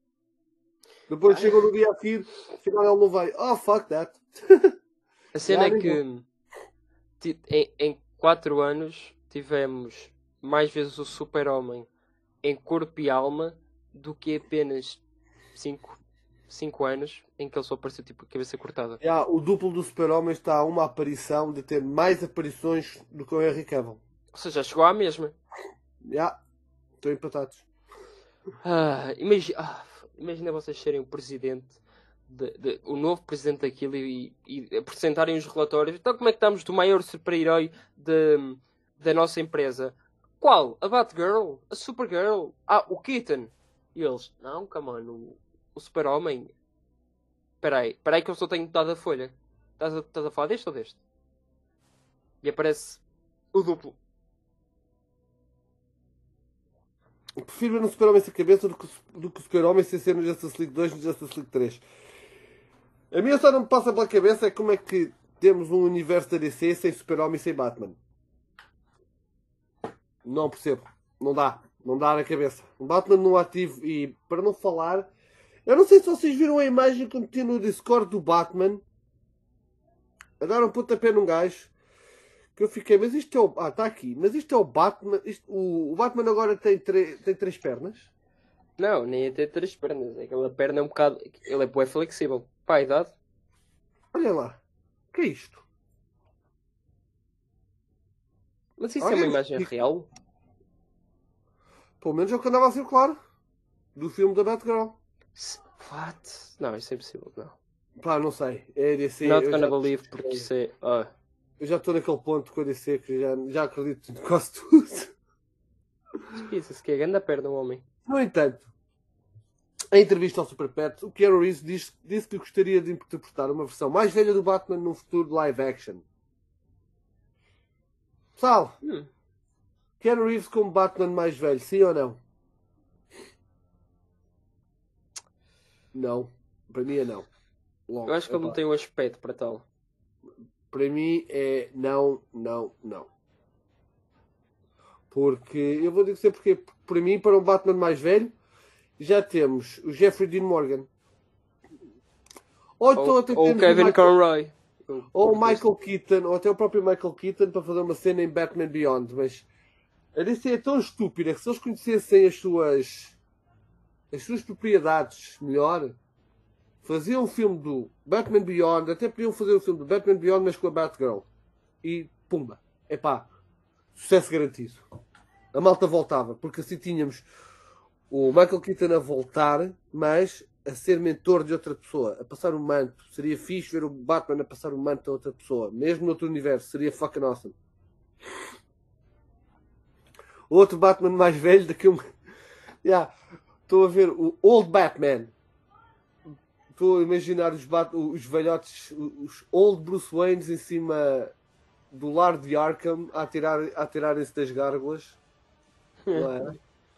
Depois ah. chegou no dia a seguir, afinal ele não vai. Oh, fuck that. A cena é que em, em 4 anos tivemos mais vezes o Super-Homem em corpo e alma do que apenas 5. 5 anos em que ele só apareceu tipo a cabeça cortada. Yeah, o duplo do Super-Homem está a uma aparição de ter mais aparições do que o Henry Cavill. Ou seja, já chegou à mesma. Já, yeah, estão empatados. Ah, imagina, ah, imagina vocês serem o presidente, de, de, o novo presidente daquilo e, e, apresentarem os relatórios. Então, como é que estamos do maior super-herói da nossa empresa? Qual? A Batgirl? A Supergirl? Ah, o Kitten? E eles, não, come on, o, o Super-Homem. Peraí, peraí que eu só tenho dado a folha. Estás a, estás a falar deste ou deste? E aparece o duplo. Prefiro ver no Super-Homem sem cabeça do que, do que o Super-Homem sem ser no Justice League 2 e no Justice League 3. A minha só não me passa pela cabeça é como é que temos um universo da DC sem Super-Homem e sem Batman. Não percebo. Não dá. Não dá na cabeça. Um Batman no ativo e para não falar. Eu não sei se vocês viram a imagem que tinha no Discord do Batman a dar um pontapé num gajo que eu fiquei, mas isto é o. Ah, está aqui. Mas isto é o Batman. Isto, o, o Batman agora tem, tem três pernas? Não, nem é ter três pernas. Aquela perna é um bocado. Ele é bem flexível. Para a idade. Olha lá. O que é isto? Mas isso Olha, é uma imagem real? Pelo menos é o que andava a circular. Do filme da Batgirl. What? Não, isso é impossível, não. Pá, não sei. É DC. Not gonna believe, porque isso é. Oh. Eu já estou naquele ponto com a DC que já, já acredito em quase tudo. <laughs> Isso que é grande a perna, o homem. No entanto, em entrevista ao Super Pet, o Keanu Reeves disse, disse que gostaria de interpretar uma versão mais velha do Batman num futuro live action. Pessoal, hum. Keanu Reeves como Batman mais velho, sim ou não? Não. Para mim é não. Logo, Eu acho que ele não tem um aspecto para tal. Para mim é não, não, não. Porque, eu vou dizer porque, para mim, para um Batman mais velho, já temos o Jeffrey Dean Morgan. Ou, ou, então ou o Kevin Michael, Conroy. Ou o Michael Keaton, ou até o próprio Michael Keaton para fazer uma cena em Batman Beyond. Mas a DC é tão estúpida que se eles conhecessem as suas as suas propriedades melhor, faziam um filme do Batman Beyond, até podiam fazer o um filme do Batman Beyond, mas com a Batgirl. E pumba, é pá, sucesso garantido. A malta voltava, porque assim tínhamos o Michael Keaton a voltar, mas a ser mentor de outra pessoa, a passar o manto. Seria fixe ver o Batman a passar o manto a outra pessoa, mesmo no outro universo, seria fucking awesome. Outro Batman mais velho do que um. <laughs> yeah. Estou a ver o Old Batman Estou a imaginar os, os velhotes, os old Bruce Waynes em cima do lar de Arkham a, tirar, a tirarem-se das gárgulas. Não é?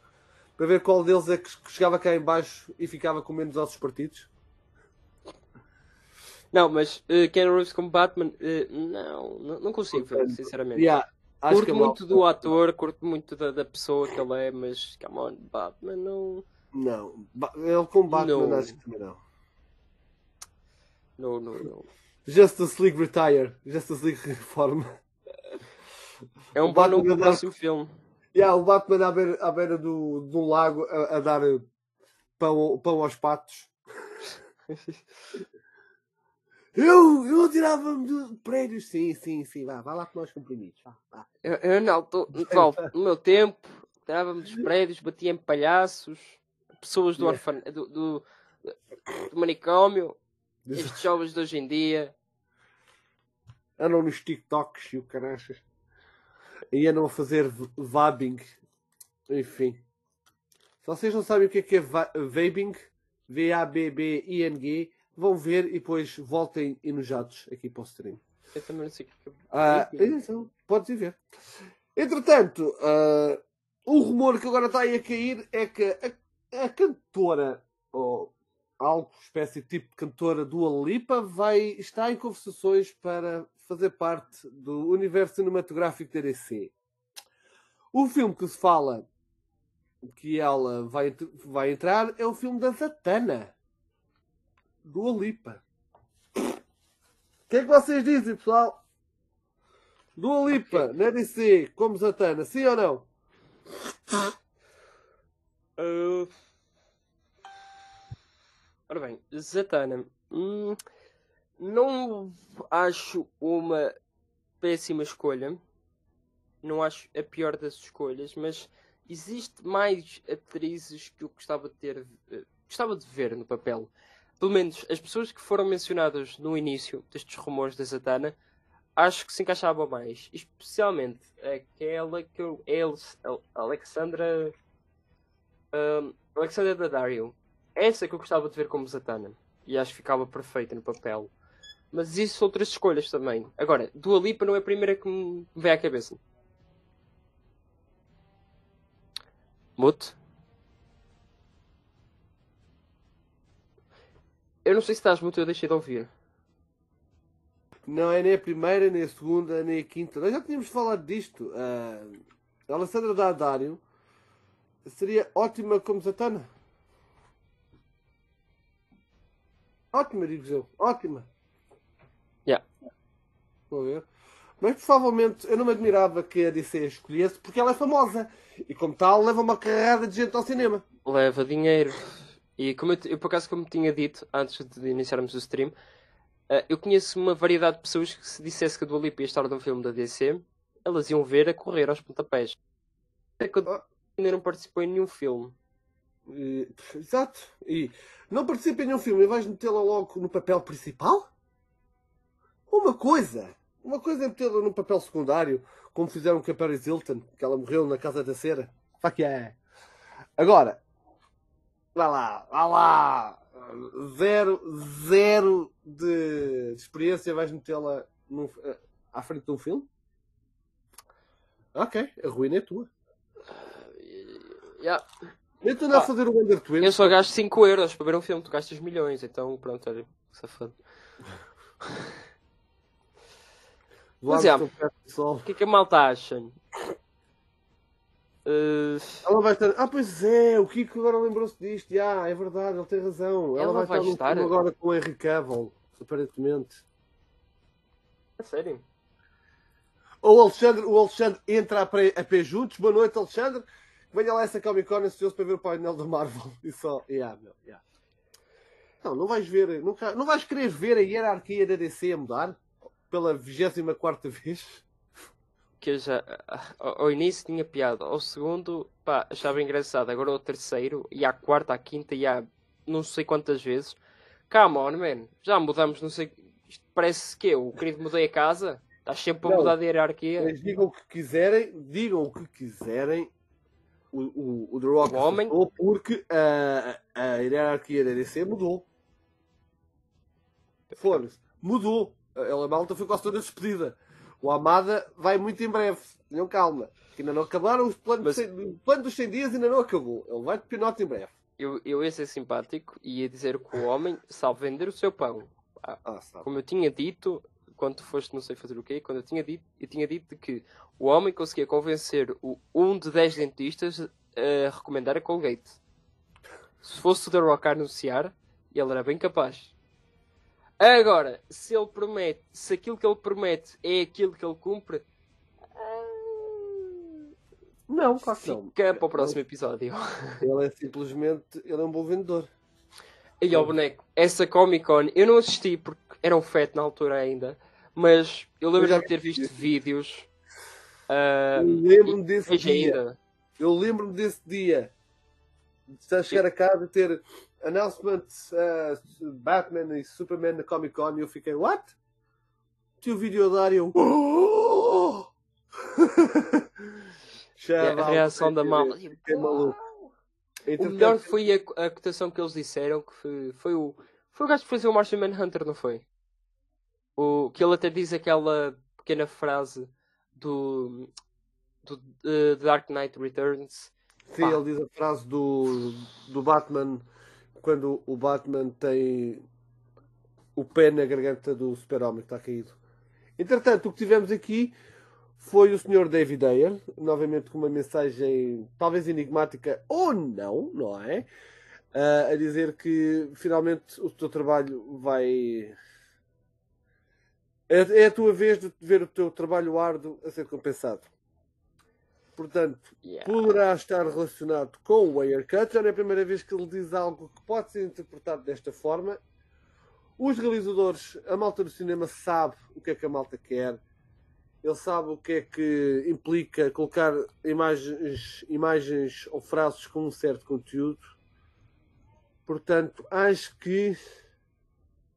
<laughs> Para ver qual deles é que chegava cá em baixo e ficava com menos ossos partidos. Não, mas uh, Ken Reeves como Batman, uh, não, não, consigo, sinceramente. Yeah, curto é muito do ator, curto muito da, da, pessoa que ele é, mas come on, Batman não. Não, ele como Batman não. acho que não. Não, não, não. Justice League Retire. Justice League Reforma. É um bom nome para o próximo filme. Yeah, o Batman à beira, à beira do, do lago a, a dar pão, pão aos patos. <laughs> Eu, eu tirava-me de prédios. Sim, sim, sim. Vá, vá lá com nós comprimidos. Vá, vá. Eu, eu não, tô, no meu tempo, tirava-me dos prédios, batia em palhaços, pessoas do, orfan... do, do, do manicômio. Estes jovens de hoje em dia andam nos TikToks e o carachas e andam a fazer vabbing. Enfim, se vocês não sabem o que é que é vaping, V-A-B-B-I-N-G, vão ver e depois voltem enojados aqui para o stream. Eu também não sei o que é. Ah, então, podes ir ver. Entretanto, uh, o rumor que agora está aí a cair é que a, a cantora, ou algo espécie tipo cantora Dua Lipa vai estar em conversações para fazer parte do universo cinematográfico da DC. O filme que se fala que ela vai, vai entrar é o filme da Zatanna. Dua Lipa. O que é que vocês dizem, pessoal? Dua Lipa okay. na DC como Zatanna, sim ou não? Uh... Ora bem, Zatanna. Hum, não acho uma péssima escolha. Não acho a pior das escolhas, mas existe mais atrizes que eu gostava de ter. Uh, gostava de ver no papel. Pelo menos as pessoas que foram mencionadas no início destes rumores da Zatanna acho que se encaixava mais. Especialmente aquela que eu. Alexandra. Um, Alexandra Daddario. Essa que eu gostava de ver como Zatanna. E acho que ficava perfeita no papel. Mas isso outras escolhas também. Agora, Dua Lipa não é a primeira que me vem à cabeça. Mute. Eu não sei se estás muito, eu deixei de ouvir. Não é nem a primeira, nem a segunda, nem a quinta. Nós já tínhamos falado disto. Uh, a Alessandra Daddario seria ótima como Zatanna. Ótima, digo eu. Ótima. Yeah. Vou ver. Mas provavelmente eu não me admirava que a DC a escolhesse porque ela é famosa. E como tal, leva uma carrada de gente ao cinema. Leva dinheiro. E como eu, eu por acaso, como tinha dito antes de iniciarmos o stream, uh, eu conheço uma variedade de pessoas que se dissesse que a Dua Lipa ia estar num filme da DC, elas iam ver a correr aos pontapés. É que a ainda não participou em nenhum filme. E, exato. E não participa em nenhum filme e vais metê-la logo no papel principal? Uma coisa. Uma coisa é metê-la no papel secundário, como fizeram com a Paris Hilton, que ela morreu na Casa da Cera. Fuck yeah. Agora, vá lá, vá lá. Zero, zero de, experiência vais metê-la eh, à frente de um filme? Ok, a ruína é tua. Yeah. Nem tu a fazer o Wonder Twins. Eu só gasto 5 euros para ver um filme, tu gastas milhões, então pronto, olha, safado. <laughs> Mas é, o que é que a malta acha? Uh... Ela vai estar. Ah, pois é, o Kiko agora lembrou-se disto. Ah, é verdade, ele tem razão. Ela, Ela vai, vai, estar, estar... agora com o Henry Cavill, aparentemente. É sério? O Alexandre, o Alexandre entra a pé, a pé juntos. Boa noite, Alexandre. Venha lá essa Comic Con ansioso para ver o painel da Marvel. <laughs> E só. Yeah, meu, yeah. Não, não vais ver. Nunca, não vais querer ver a hierarquia da DC a mudar? Pela 24 vez? Que eu já. Ao, início tinha piada. Ao segundo, pá, achava engraçado. Agora ao terceiro, e à quarta, à quinta, e à não sei quantas vezes. Come on, man. Já mudamos, não sei. Isto parece que eu, querido, mudei a casa. Estás sempre a não, mudar de hierarquia. Mas digam o que quiserem, digam o que quiserem o, o, o The Rock o homem... mudou porque a, a hierarquia da DC mudou. Foda-se. Mudou. A malta foi quase toda despedida. O Amada vai muito em breve. Tenham calma. Que ainda não acabaram os planos, Mas... o plano dos 100 dias ainda não acabou. Ele vai de pinote em breve. Eu, eu ia ser simpático e ia dizer que o homem sabe vender o seu pão. Ah, ah, como eu tinha dito, quando tu foste não sei fazer o quê, quando eu tinha dito, eu tinha dito que o homem conseguia convencer o, um de 10 dentistas a recomendar a Colgate. Se fosse o The Rock a anunciar, ele era bem capaz. Agora, se ele promete, se aquilo que ele promete é aquilo que ele cumpre, não, claro que não. Fica para o próximo episódio. Ele é simplesmente, ele é um bom vendedor. E ao boneco, essa Comic Con, eu não assisti porque era um feto na altura ainda. Mas eu lembro de ter visto vídeos. Uh, lembro-me desse dia. Ainda. Eu lembro-me desse dia. De estar chegar a casa e ter announcement uh, Batman e Superman na Comic Con e eu fiquei, what? Tinha o vídeo a dar e eu. Oh! <laughs> a reação da malta. Fiquei maluco. O melhor foi a, a cotação que eles disseram que foi, foi o. Foi o gajo que fez o Martian Manhunter, não foi? O, que ele até diz aquela pequena frase do, do uh, Dark Knight Returns. Sim, Pá. ele diz a frase do, do Batman quando o Batman tem o pé na garganta do super-homem que está caído. Entretanto, o que tivemos aqui foi o Sr. David Ayer, novamente com uma mensagem talvez enigmática ou não, não é? Uh, a dizer que finalmente o teu trabalho vai é, é a tua vez de ver o teu trabalho árduo a ser compensado. Portanto, yeah. poderá estar relacionado com o Wirecut. Já não é a primeira vez que ele diz algo que pode ser interpretado desta forma. Os realizadores, a malta do cinema sabe o que é que a malta quer. Ele sabe o que é que implica colocar imagens, imagens ou frases com um certo conteúdo. Portanto, acho que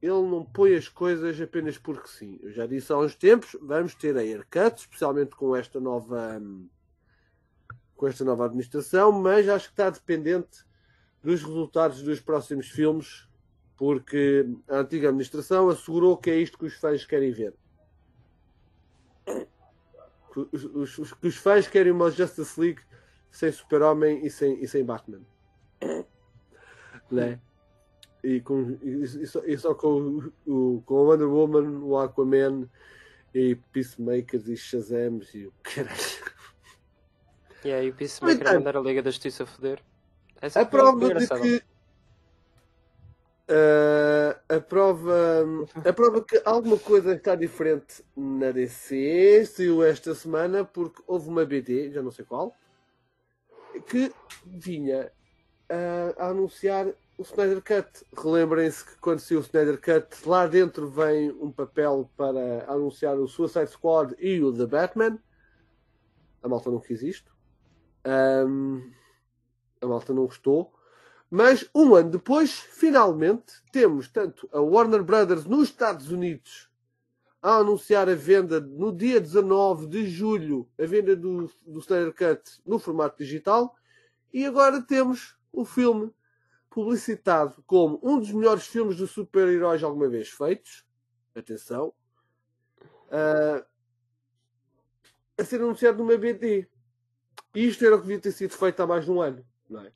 ele não põe as coisas apenas porque sim. Eu já disse há uns tempos, vamos ter a haircut, especialmente com esta nova com esta nova administração, mas acho que está dependente dos resultados dos próximos filmes, porque a antiga administração assegurou que é isto que os fãs querem ver. Os, os, os, os fãs querem uma Justice League sem Super-Homem e sem, e sem Batman. né? E, com, e, e, só, e só com, o, com Wonder Woman, o Aquaman e Peacemakers e Shazams e o caralho. E aí o Peacemaker a mandar a Liga da Justiça a foder. Essa a prova de que. Uh, a prova a prova que alguma coisa está diferente na DC saiu esta semana porque houve uma BD, já não sei qual, que vinha uh, a anunciar o Snyder Cut. Relembrem-se que quando saiu o Snyder Cut, lá dentro vem um papel para anunciar o Suicide Squad e o The Batman. A malta não quis isto. Um, a malta não gostou. Mas um ano depois, finalmente, temos tanto a Warner Brothers nos Estados Unidos a anunciar a venda no dia 19 de julho, a venda do, do Snyder Cut no formato digital, e agora temos o filme publicitado como um dos melhores filmes de super-heróis alguma vez feitos. Atenção. Uh, a ser anunciado numa BD. Isto era o que devia ter sido feito há mais de um ano, não é?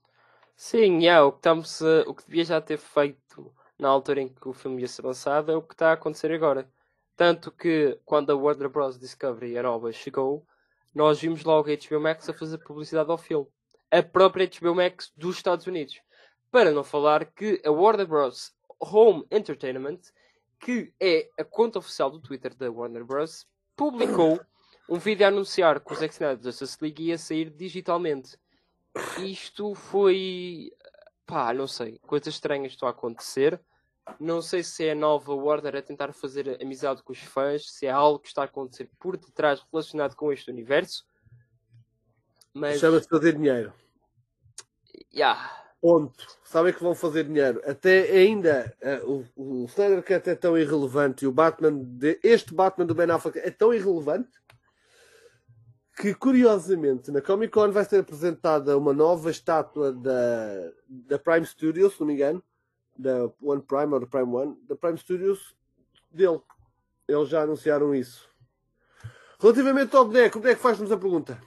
Sim, é o que, estamos, o que devia já ter feito na altura em que o filme ia ser lançado é o que está a acontecer agora. Tanto que quando a Warner Bros. Discovery a nova chegou, nós vimos logo a HBO Max a fazer publicidade ao filme. A própria HBO Max dos Estados Unidos. Para não falar que a Warner Bros. Home Entertainment, que é a conta oficial do Twitter da Warner Bros., publicou <coughs> um vídeo a anunciar que o Zack Snyder da Justice League ia sair digitalmente. Isto foi. pá, não sei. Coisas estranhas estão a acontecer. Não sei se é a nova Warner a tentar fazer amizade com os fãs, se é algo que está a acontecer por detrás relacionado com este universo. Mas. Chama-se fazer dinheiro. Yeah. Ponto. Sabem que vão fazer dinheiro. Até ainda uh, o, o Snyder Cut é tão irrelevante e o Batman, de, este Batman do Ben Affleck é tão irrelevante que curiosamente na Comic Con vai ser apresentada uma nova estátua da, da Prime Studios, se não me engano, da One Prime ou da Prime One, da Prime Studios dele. Eles já anunciaram isso. Relativamente ao boneco, o boneco faz-nos a pergunta: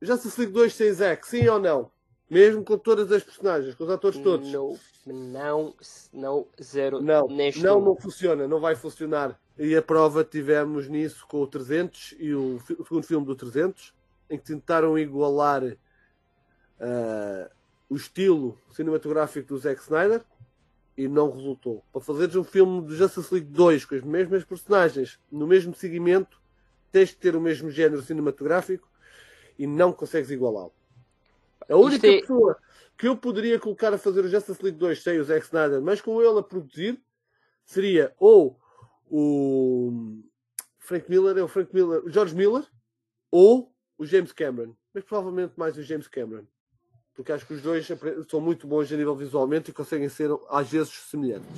já se League 2 sem Zack, sim ou não? Mesmo com todas as personagens, com os atores todos? Não, não, não, zero. Não, não, não funciona, não vai funcionar. E a prova tivemos nisso com o 300 e o, o segundo filme do 300 em que tentaram igualar uh, o estilo cinematográfico do Zack Snyder e não resultou. Para fazeres um filme de Justice League 2 com as mesmas personagens, no mesmo seguimento, tens que ter o mesmo género cinematográfico e não consegues igualá-lo. A única é... pessoa que eu poderia colocar a fazer o Justice League 2 sem o Zack Snyder, mas com ele a produzir, seria ou o Frank Miller, é o Frank Miller, o George Miller, ou o James Cameron, mas provavelmente mais o James Cameron. Porque acho que os dois são muito bons a nível visualmente e conseguem ser às vezes semelhantes.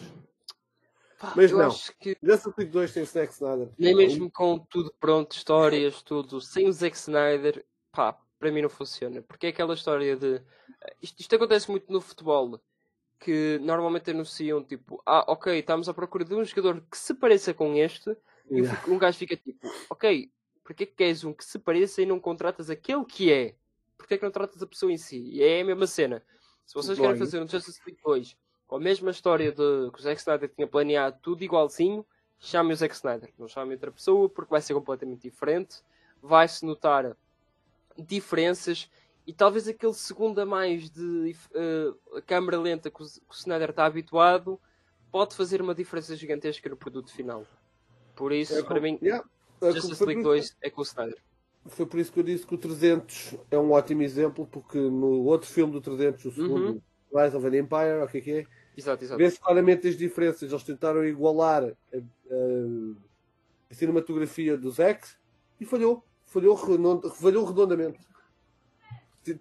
Pá, mas não, acho que... Justice League 2 sem Zack Snyder. Nem mesmo com tudo pronto, histórias, tudo, sem o Zack Snyder, pá, para mim não funciona. Porque é aquela história de. Isto, isto acontece muito no futebol. Que normalmente anunciam tipo, ah, ok, estamos à procura de um jogador que se pareça com este. Yeah. E um gajo fica tipo, ok, porque é que queres um que se pareça e não contratas aquele que é? Porque é que não tratas a pessoa em si? E é a mesma cena. Se vocês Bom, querem fazer um Justice League 2 com a mesma história de que o Zack Snyder tinha planeado tudo igualzinho, chame o Zack Snyder. Não chame outra pessoa porque vai ser completamente diferente. Vai-se notar diferenças e talvez aquele segundo a mais de uh, câmera lenta que o, que o Snyder está habituado pode fazer uma diferença gigantesca no produto final. Por isso, é, para mim, yeah. Justice League 2 é com o Snyder. foi por isso que eu disse que o 300 é um ótimo exemplo, porque no outro filme do 300, o segundo, uhum. Rise of an Empire, o que é que é? Exato, exato. Vê-se claramente as diferenças. Eles tentaram igualar a, a, a cinematografia dos X e falhou. Falhou, falhou redondamente.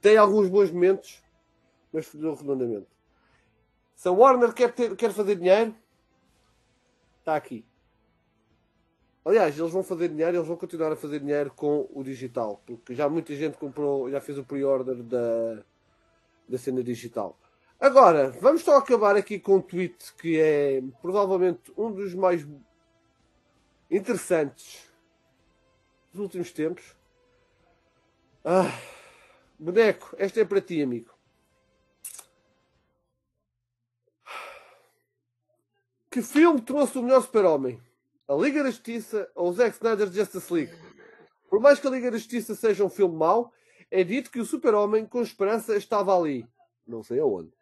Tem alguns bons momentos, mas falhou redondamente. Se a Warner quer, ter, quer fazer dinheiro, está aqui. Aliás, eles vão fazer dinheiro, eles vão continuar a fazer dinheiro com o digital, porque já muita gente comprou, já fez o pre-order da, da cena digital. Agora, vamos só acabar aqui com um tweet que é provavelmente um dos mais interessantes dos últimos tempos. Ah, boneco, esta é para ti, amigo. Que filme trouxe o melhor super-homem? A Liga da Justiça ou o Zack Snyder's Justice League? Por mais que a Liga da Justiça seja um filme mau, é dito que o super-homem com esperança estava ali. Não sei aonde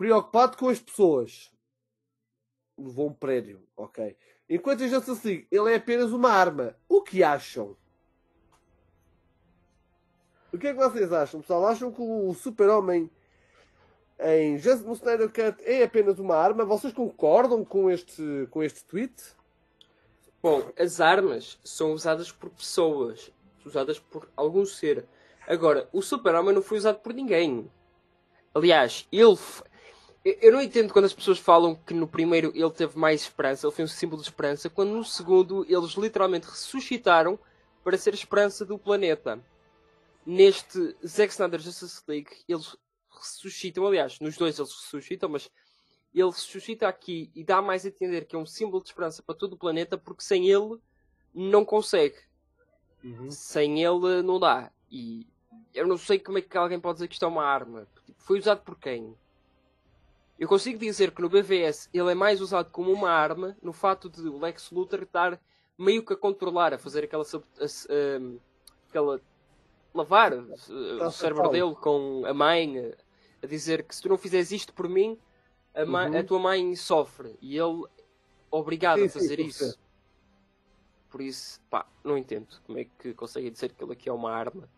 preocupado com as pessoas. Levou um prédio, ok. Enquanto a Justice League, ele é apenas uma arma. O que acham? O que é que vocês acham, pessoal? Acham que o Super-Homem em Justice Snyder Cut é apenas uma arma? Vocês concordam com este, com este tweet? Bom, as armas são usadas por pessoas, usadas por algum ser. Agora, o Super-Homem não foi usado por ninguém. Aliás, ele eu não entendo quando as pessoas falam que no primeiro ele teve mais esperança, ele foi um símbolo de esperança, quando no segundo eles literalmente ressuscitaram para ser a esperança do planeta. Neste Zack Snyder Justice League, eles ressuscitam, aliás, nos dois eles ressuscitam, mas ele ressuscita aqui e dá mais a entender que é um símbolo de esperança para todo o planeta, porque sem ele não consegue. Uhum. Sem ele não dá. E eu não sei como é que alguém pode dizer que isto é uma arma. Foi usado por quem? Eu consigo dizer que no BVS ele é mais usado como uma arma no fato de o Lex Luthor estar meio que a controlar, a fazer aquela. A, a, aquela lavar o cérebro dele com a mãe, a dizer que se tu não fizeres isto por mim, a, uhum. a tua mãe sofre. E ele obrigado sim, a fazer sim, isso. Por isso, pá, não entendo como é que consegue dizer que ele aqui é uma arma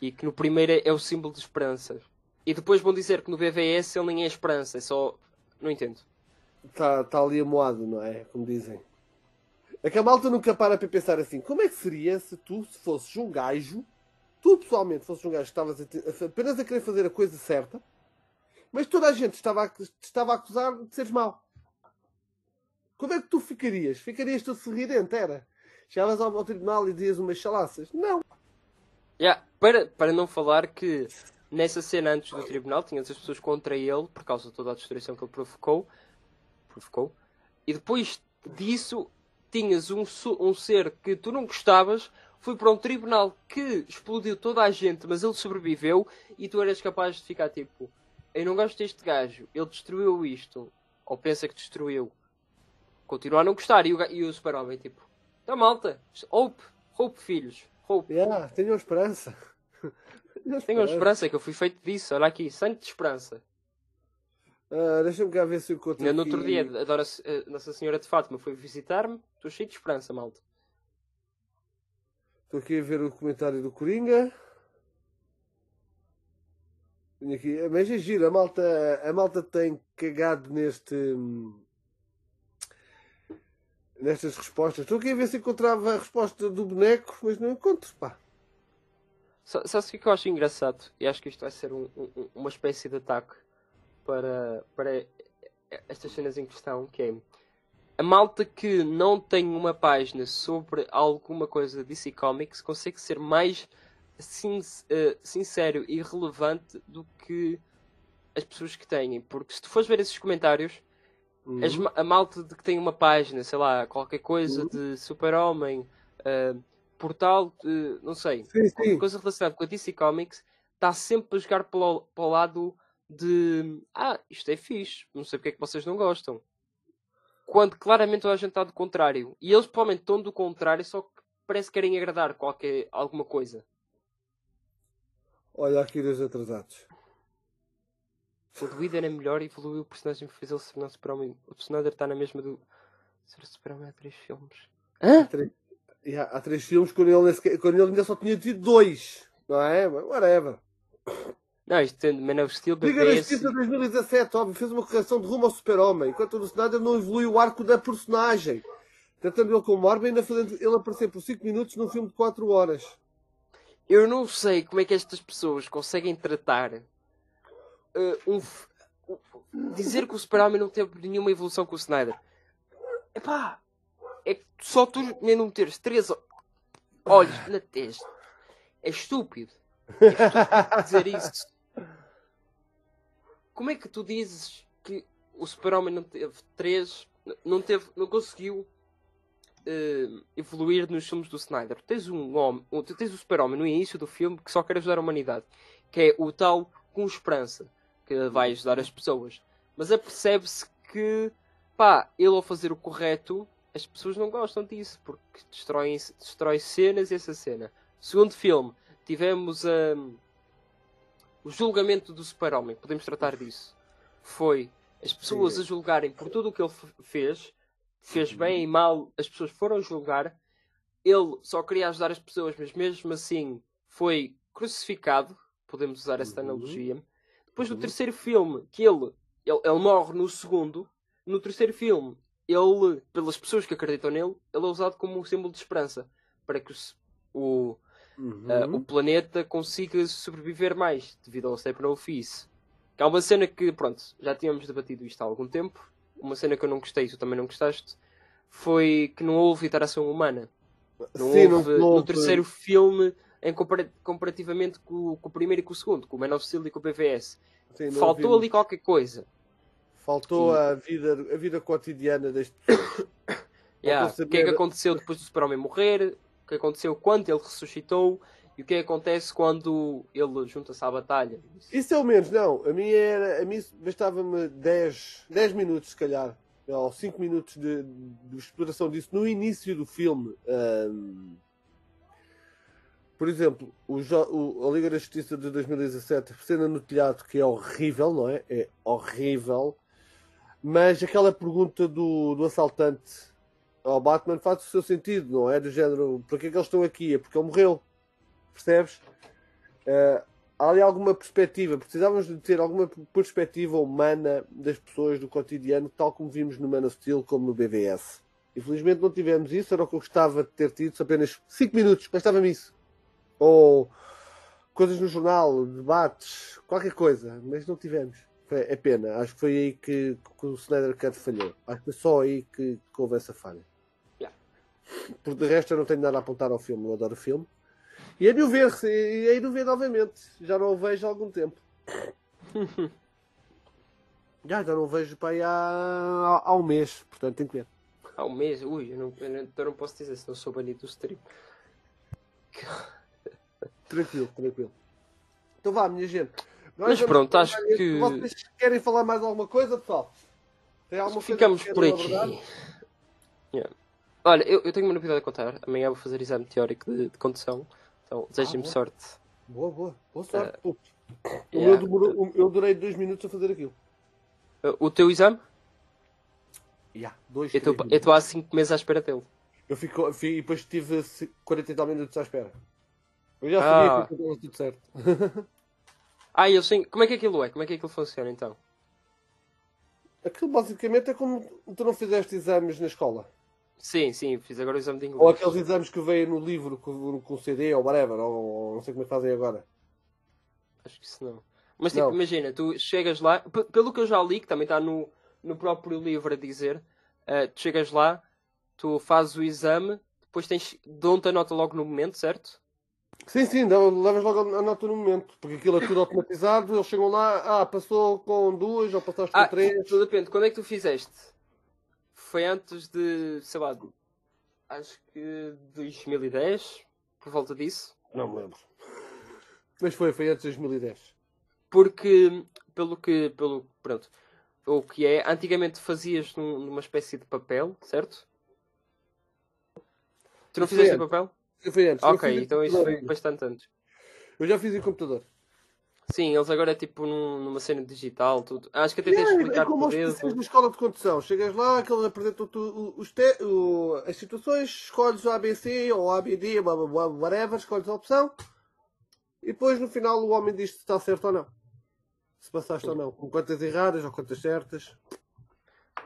e que no primeiro é o símbolo de esperança. E depois vão dizer que no BVS ele nem é esperança, é só. Não entendo. Está tá ali amoado, não é? Como dizem. É que a malta nunca para para pensar assim: como é que seria se tu se fosses um gajo, tu pessoalmente fosses um gajo que estavas apenas a querer fazer a coisa certa, mas toda a gente estava a, estava a acusar de seres mau? Como é que tu ficarias? Ficarias todo sorridente, era? Chegavas ao, ao tribunal e dizias umas chalaças? Não. Yeah, para, para não falar que nessa cena antes do tribunal, tinhas as pessoas contra ele por causa de toda a destruição que ele provocou. provocou e depois disso, tinhas um, um ser que tu não gostavas, foi para um tribunal que explodiu toda a gente, mas ele sobreviveu, e tu eras capaz de ficar tipo: Eu não gosto deste gajo, ele destruiu isto, ou pensa que destruiu. Continua a não gostar, e o, e o super-homem, tipo: Tá malta, Hope, Hope, filhos, Hope. Yeah, tenham esperança. <laughs> Tenho esperança que eu fui feito disso. Olha aqui, sangue de esperança. Uh, Deixa-me cá ver se eu encontro. No outro dia, adora uh, Nossa Senhora de Fátima foi visitar-me. Estou cheio de esperança, malta. Estou aqui a ver o comentário do Coringa. Tenho aqui. Mas é giro, a malta, a malta tem cagado neste. Nestas respostas. Estou aqui a ver se encontrava a resposta do boneco, mas não encontro. Pá. Sabe o que eu acho engraçado? E acho que isto vai ser um, um, uma espécie de ataque para, para estas cenas em questão, que é a malta que não tem uma página sobre alguma coisa DC Comics consegue ser mais sin uh, sincero e relevante do que as pessoas que têm. Porque se tu fores ver esses comentários, uhum. as, a malta de que tem uma página, sei lá, qualquer coisa uhum. de super-homem, uh, portal, de, não sei, sim, sim. coisa relacionada com a DC Comics, está sempre a jogar para o, para o lado de ah, isto é fixe, não sei porque é que vocês não gostam. Quando claramente toda a gente está do contrário. E eles provavelmente estão do contrário, só que parece que querem agradar qualquer, alguma coisa. Olha aqui dois atrasados. O Whedon é melhor e evoluiu o personagem que fez ele se tornar super-homem. O Snyder está na mesma do. Ser super-homem há três filmes. Hã? Três, Yeah, há três filmes quando ele, quando ele ainda só tinha tido dois, não é? Whatever. Não, isto tem Man of Steel, Liga da Justiça 2017, óbvio, fez uma correção de rumo ao super-homem, enquanto o Snyder não evoluiu o arco da personagem. Tentando ele como Marvel, ainda fazendo ele aparecer por 5 minutos num filme de 4 horas. Eu não sei como é que estas pessoas conseguem tratar uh, um, dizer que o Super-Homem não teve nenhuma evolução com o Snyder. Epá, é que só tu não teres três olhos na testa. É estúpido. É estúpido dizer isso. Como é que tu dizes que o Super-Homem não teve três, não teve, não conseguiu uh, evoluir nos filmes do Snyder? Tens um homem, tu tens o Super-Homem no início do filme que só quer ajudar a humanidade, que é o tal com esperança, que vai ajudar as pessoas. Mas apercebe-se que, pá, ele ao fazer o correto, as pessoas não gostam disso, porque destroem, destrói cenas e essa cena. Segundo filme, tivemos um, o julgamento do super-homem, podemos tratar disso. Foi as pessoas Sim. a julgarem por tudo o que ele fez, fez uhum. bem e mal, as pessoas foram julgar. Ele só queria ajudar as pessoas, mas mesmo assim foi crucificado, podemos usar esta uhum. analogia. Depois do uhum. terceiro filme, que ele, ele, ele morre no segundo, no terceiro filme, ele, pelas pessoas que acreditam nele, ele é usado como um símbolo de esperança para que o, uhum. uh, o planeta consiga sobreviver mais devido ao Steppenwolf Que é uma cena que, pronto, já tínhamos debatido isto há algum tempo. Uma cena que eu não gostei, tu também não gostaste, foi que não houve interação humana. Não Sim, houve não, no terceiro filme em comparativamente com, com, o primeiro e com o segundo, com o Man of Steel e com o BVS. Sim, Faltou ali qualquer coisa. Faltou a vida, a vida cotidiana deste <coughs> yeah. O que é que aconteceu depois do Super-Homem morrer? O que aconteceu quando ele ressuscitou? E o que acontece quando ele junta-se à batalha? Isso é o menos, não. A mim era. A mim bastava-me 10, 10 minutos, se calhar. Ou 5 minutos de, de, exploração disso no início do filme. Um, por exemplo, o, o, a Liga da Justiça de 2017, cena no telhado, que é horrível, não é? É horrível. Mas aquela pergunta do, do assaltante ao Batman faz o seu sentido, não é? Do género, para que é que eles estão aqui? É porque ele morreu. Percebes? Uh, há ali alguma perspectiva. Precisávamos de ter alguma perspectiva humana das pessoas do cotidiano, tal como vimos no Man of Steel, como no BVS. Infelizmente não tivemos isso, era o que eu gostava de ter tido, apenas 5 minutos, bastava-me isso ou coisas no jornal, debates, qualquer coisa, mas não tivemos. É pena, acho que foi aí que, que o Snyder Cut falhou. Acho que foi só aí que, que houve essa falha. Yeah. Por de resto, eu não tenho nada a apontar ao filme, eu adoro o filme. E é de o ver, e é de o ver novamente. Já não o vejo há algum tempo. <laughs> já, já não o vejo para aí há, há, um mês, portanto tenho que ver. Há um mês? Ui, eu não, eu não, eu não posso dizer se não sou banido do stream. <laughs> Tranquilo, tranquilo. Então vá, minha gente. Nós Mas pronto, acho que. Vocês querem falar mais alguma coisa, pessoal? Tem alguma Ficamos por aqui. Yeah. Olha, eu, eu tenho uma novidade a contar. Amanhã vou fazer exame teórico de, de condução. Então, desejem-me ah, sorte. Boa, boa. Boa sorte. Uh, yeah. eu, demorou, eu durei dois minutos a fazer aquilo. Uh, o teu exame? Yeah, dois, eu estou há 5 meses à espera dele. Eu fico, fico, e depois tive 40 e tal minutos à espera. Eu já sabia ah. que estava tudo certo. <laughs> ah, eu sei. Como é que aquilo é? Como é que aquilo funciona então? Aquilo basicamente é como tu não fizeste exames na escola. Sim, sim, fiz agora o exame de inglês. Ou aqueles exames que veio no livro com, com CD ou whatever, ou, ou, não sei como é que fazem agora. Acho que isso não. Mas tipo, não. imagina, tu chegas lá, pelo que eu já li, que também está no, no próprio livro a dizer, uh, tu chegas lá, tu fazes o exame, depois tens, dão-te a nota logo no momento, certo? Sim, sim, levas logo a nota no momento, porque aquilo é tudo automatizado, eles chegam lá, ah, passou com duas ou passaste ah, com três. Tudo depende, quando é que tu fizeste? Foi antes de, sei lá, acho que 2010, por volta disso? Não me lembro. Mas foi, foi antes de 2010. Porque, pelo que, pelo, pronto, o que é, antigamente fazias num, numa espécie de papel, certo? Tu não fizeste em papel? Foi antes. Ok, então isso foi bastante antes. Eu já fiz em computador. Sim, eles agora é tipo num, numa cena digital, tudo. Acho que até tens de explicar é como por os na escola de condução. Chegas lá, aquele apresenta-te os te, o, as situações, escolhes o ABC ou o ABD, whatever, escolhes a opção. E depois no final o homem diz se está certo ou não. Se passaste Sim. ou não. Com quantas erradas ou quantas certas.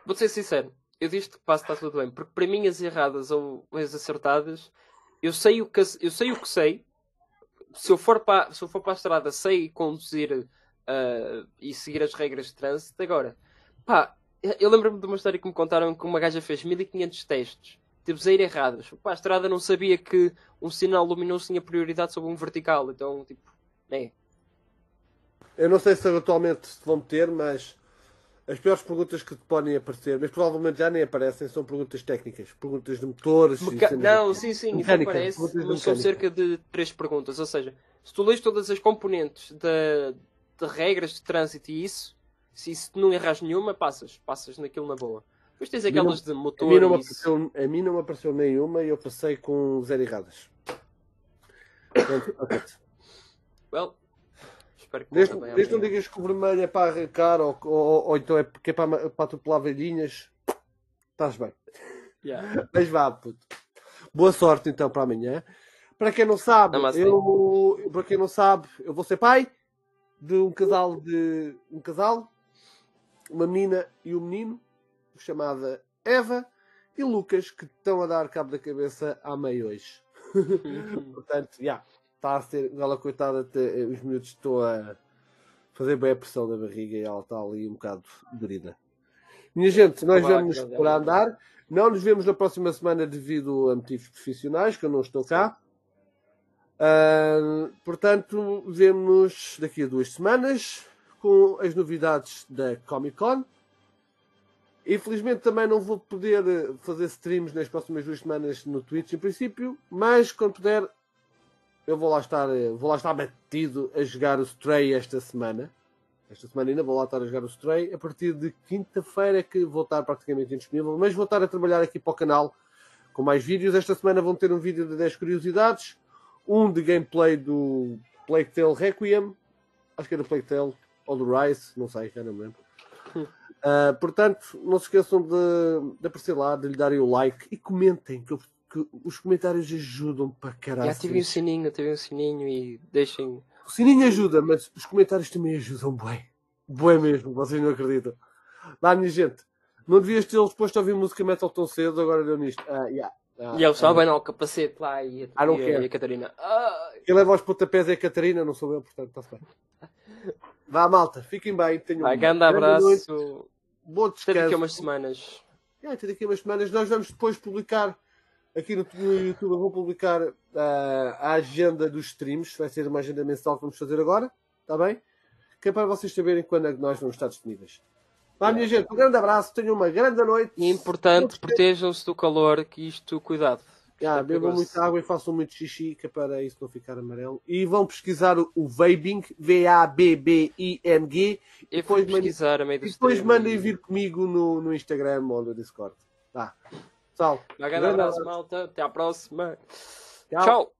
Vou ser sincero. Eu disse que passo está tudo bem. Porque para mim as erradas ou as acertadas, eu sei o que, eu sei, o que sei se eu for para, se eu for para a estrada, sei conduzir uh, e seguir as regras de trânsito. Agora, pá, eu lembro-me de uma história que me contaram que uma gaja fez 1500 testes, teve zero errados. Pá, a estrada não sabia que um sinal luminoso tinha prioridade sobre um vertical, então, tipo, é. Eu não sei se atualmente vão ter, mas as piores perguntas que te podem aparecer, mas provavelmente já nem aparecem, são perguntas técnicas, perguntas de motores. Meca... Não, sim, sim, mecânica, aparece, são cerca de três perguntas. Ou seja, se tu lês todas as componentes de, de regras de trânsito e isso, se não erras nenhuma, passas, passas naquilo na boa. Depois tens aquelas de motor. A mim, não apareceu, a mim não me apareceu nenhuma e eu passei com zero erradas. Portanto, well, Espero que desde, desde não digas que o vermelho é para arrancar ou, ou, ou então é porque é para, para atropelar velhinhas, estás bem. Yeah. Mas vá, puto. Boa sorte então para amanhã. Para quem não sabe, não, eu, para quem não sabe, eu vou ser pai de um casal de um casal, uma menina e um menino, chamada Eva e Lucas, que estão a dar cabo da cabeça à meia hoje. <laughs> Portanto, já. Yeah está a ser. Ela, coitada, até, os minutos estão a fazer bem a pressão da barriga e ela está ali um bocado dorida. Minha gente, nós vamos por andar. Não nos vemos na próxima semana devido a motivos profissionais, que eu não estou cá. Uh, portanto, vemos daqui a duas semanas com as novidades da Comic Con. Infelizmente também não vou poder fazer streams nas próximas duas semanas no Twitch, em princípio, mas quando puder eu vou lá estar, eh, vou lá estar batido a jogar o Stray esta semana. Esta semana ainda vou lá estar a jogar o Stray. A partir de quinta-feira é que vou estar praticamente indisponível, mas vou estar a trabalhar aqui para o canal com mais vídeos. Esta semana vão ter um vídeo de 10 curiosidades, um de gameplay do Plague Tale Requiem, acho que era Plague Tale ou do Rise, não sei, já não me lembro. Uh, <laughs> portanto, não se esqueçam de, de aparecer lá, de lhe darem o like e comentem, que eu que os comentários ajudam para caralho. Já tive um sininho, tive um sininho e deixem. O sininho ajuda, mas os comentários também ajudam, bué. Bué mesmo, vocês não acreditam. Lá, minha gente, não devias tê-los posto a ouvir música metal tão cedo, agora deu nisto. Ah, yeah. Ah, e eles sabem, não, o capacete lá e a, não e e a Catarina. Ah. Quem leva aos pontapés é a Catarina, não sou eu, portanto está-se bem. Vá, malta, fiquem bem. Tenham Vai, um grande abraço. Noite. Bom descanso. Até daqui a umas semanas. É, até daqui a umas semanas. Nós vamos depois publicar Aqui no, YouTube eu vou publicar uh, a agenda dos streams. Vai ser uma agenda mensal que vamos fazer agora. Está bem? Que é para vocês saberem quando é que nós vamos estar disponíveis. Vá, minha gente, um grande abraço. Tenham uma grande noite. E importante, protejam-se do calor, que isto, cuidado. Ah, bebam muita água e façam muito xixi, que é para isso não ficar amarelo. E vão pesquisar o Vabing, V-A-B-B-I-N-G. E depois, pesquisar mandem, a meio e depois mandem vir comigo no, no Instagram ou no Discord. Tá. Tchau. Um grande abraço, malta. Até à próxima. Tchau. Tchau.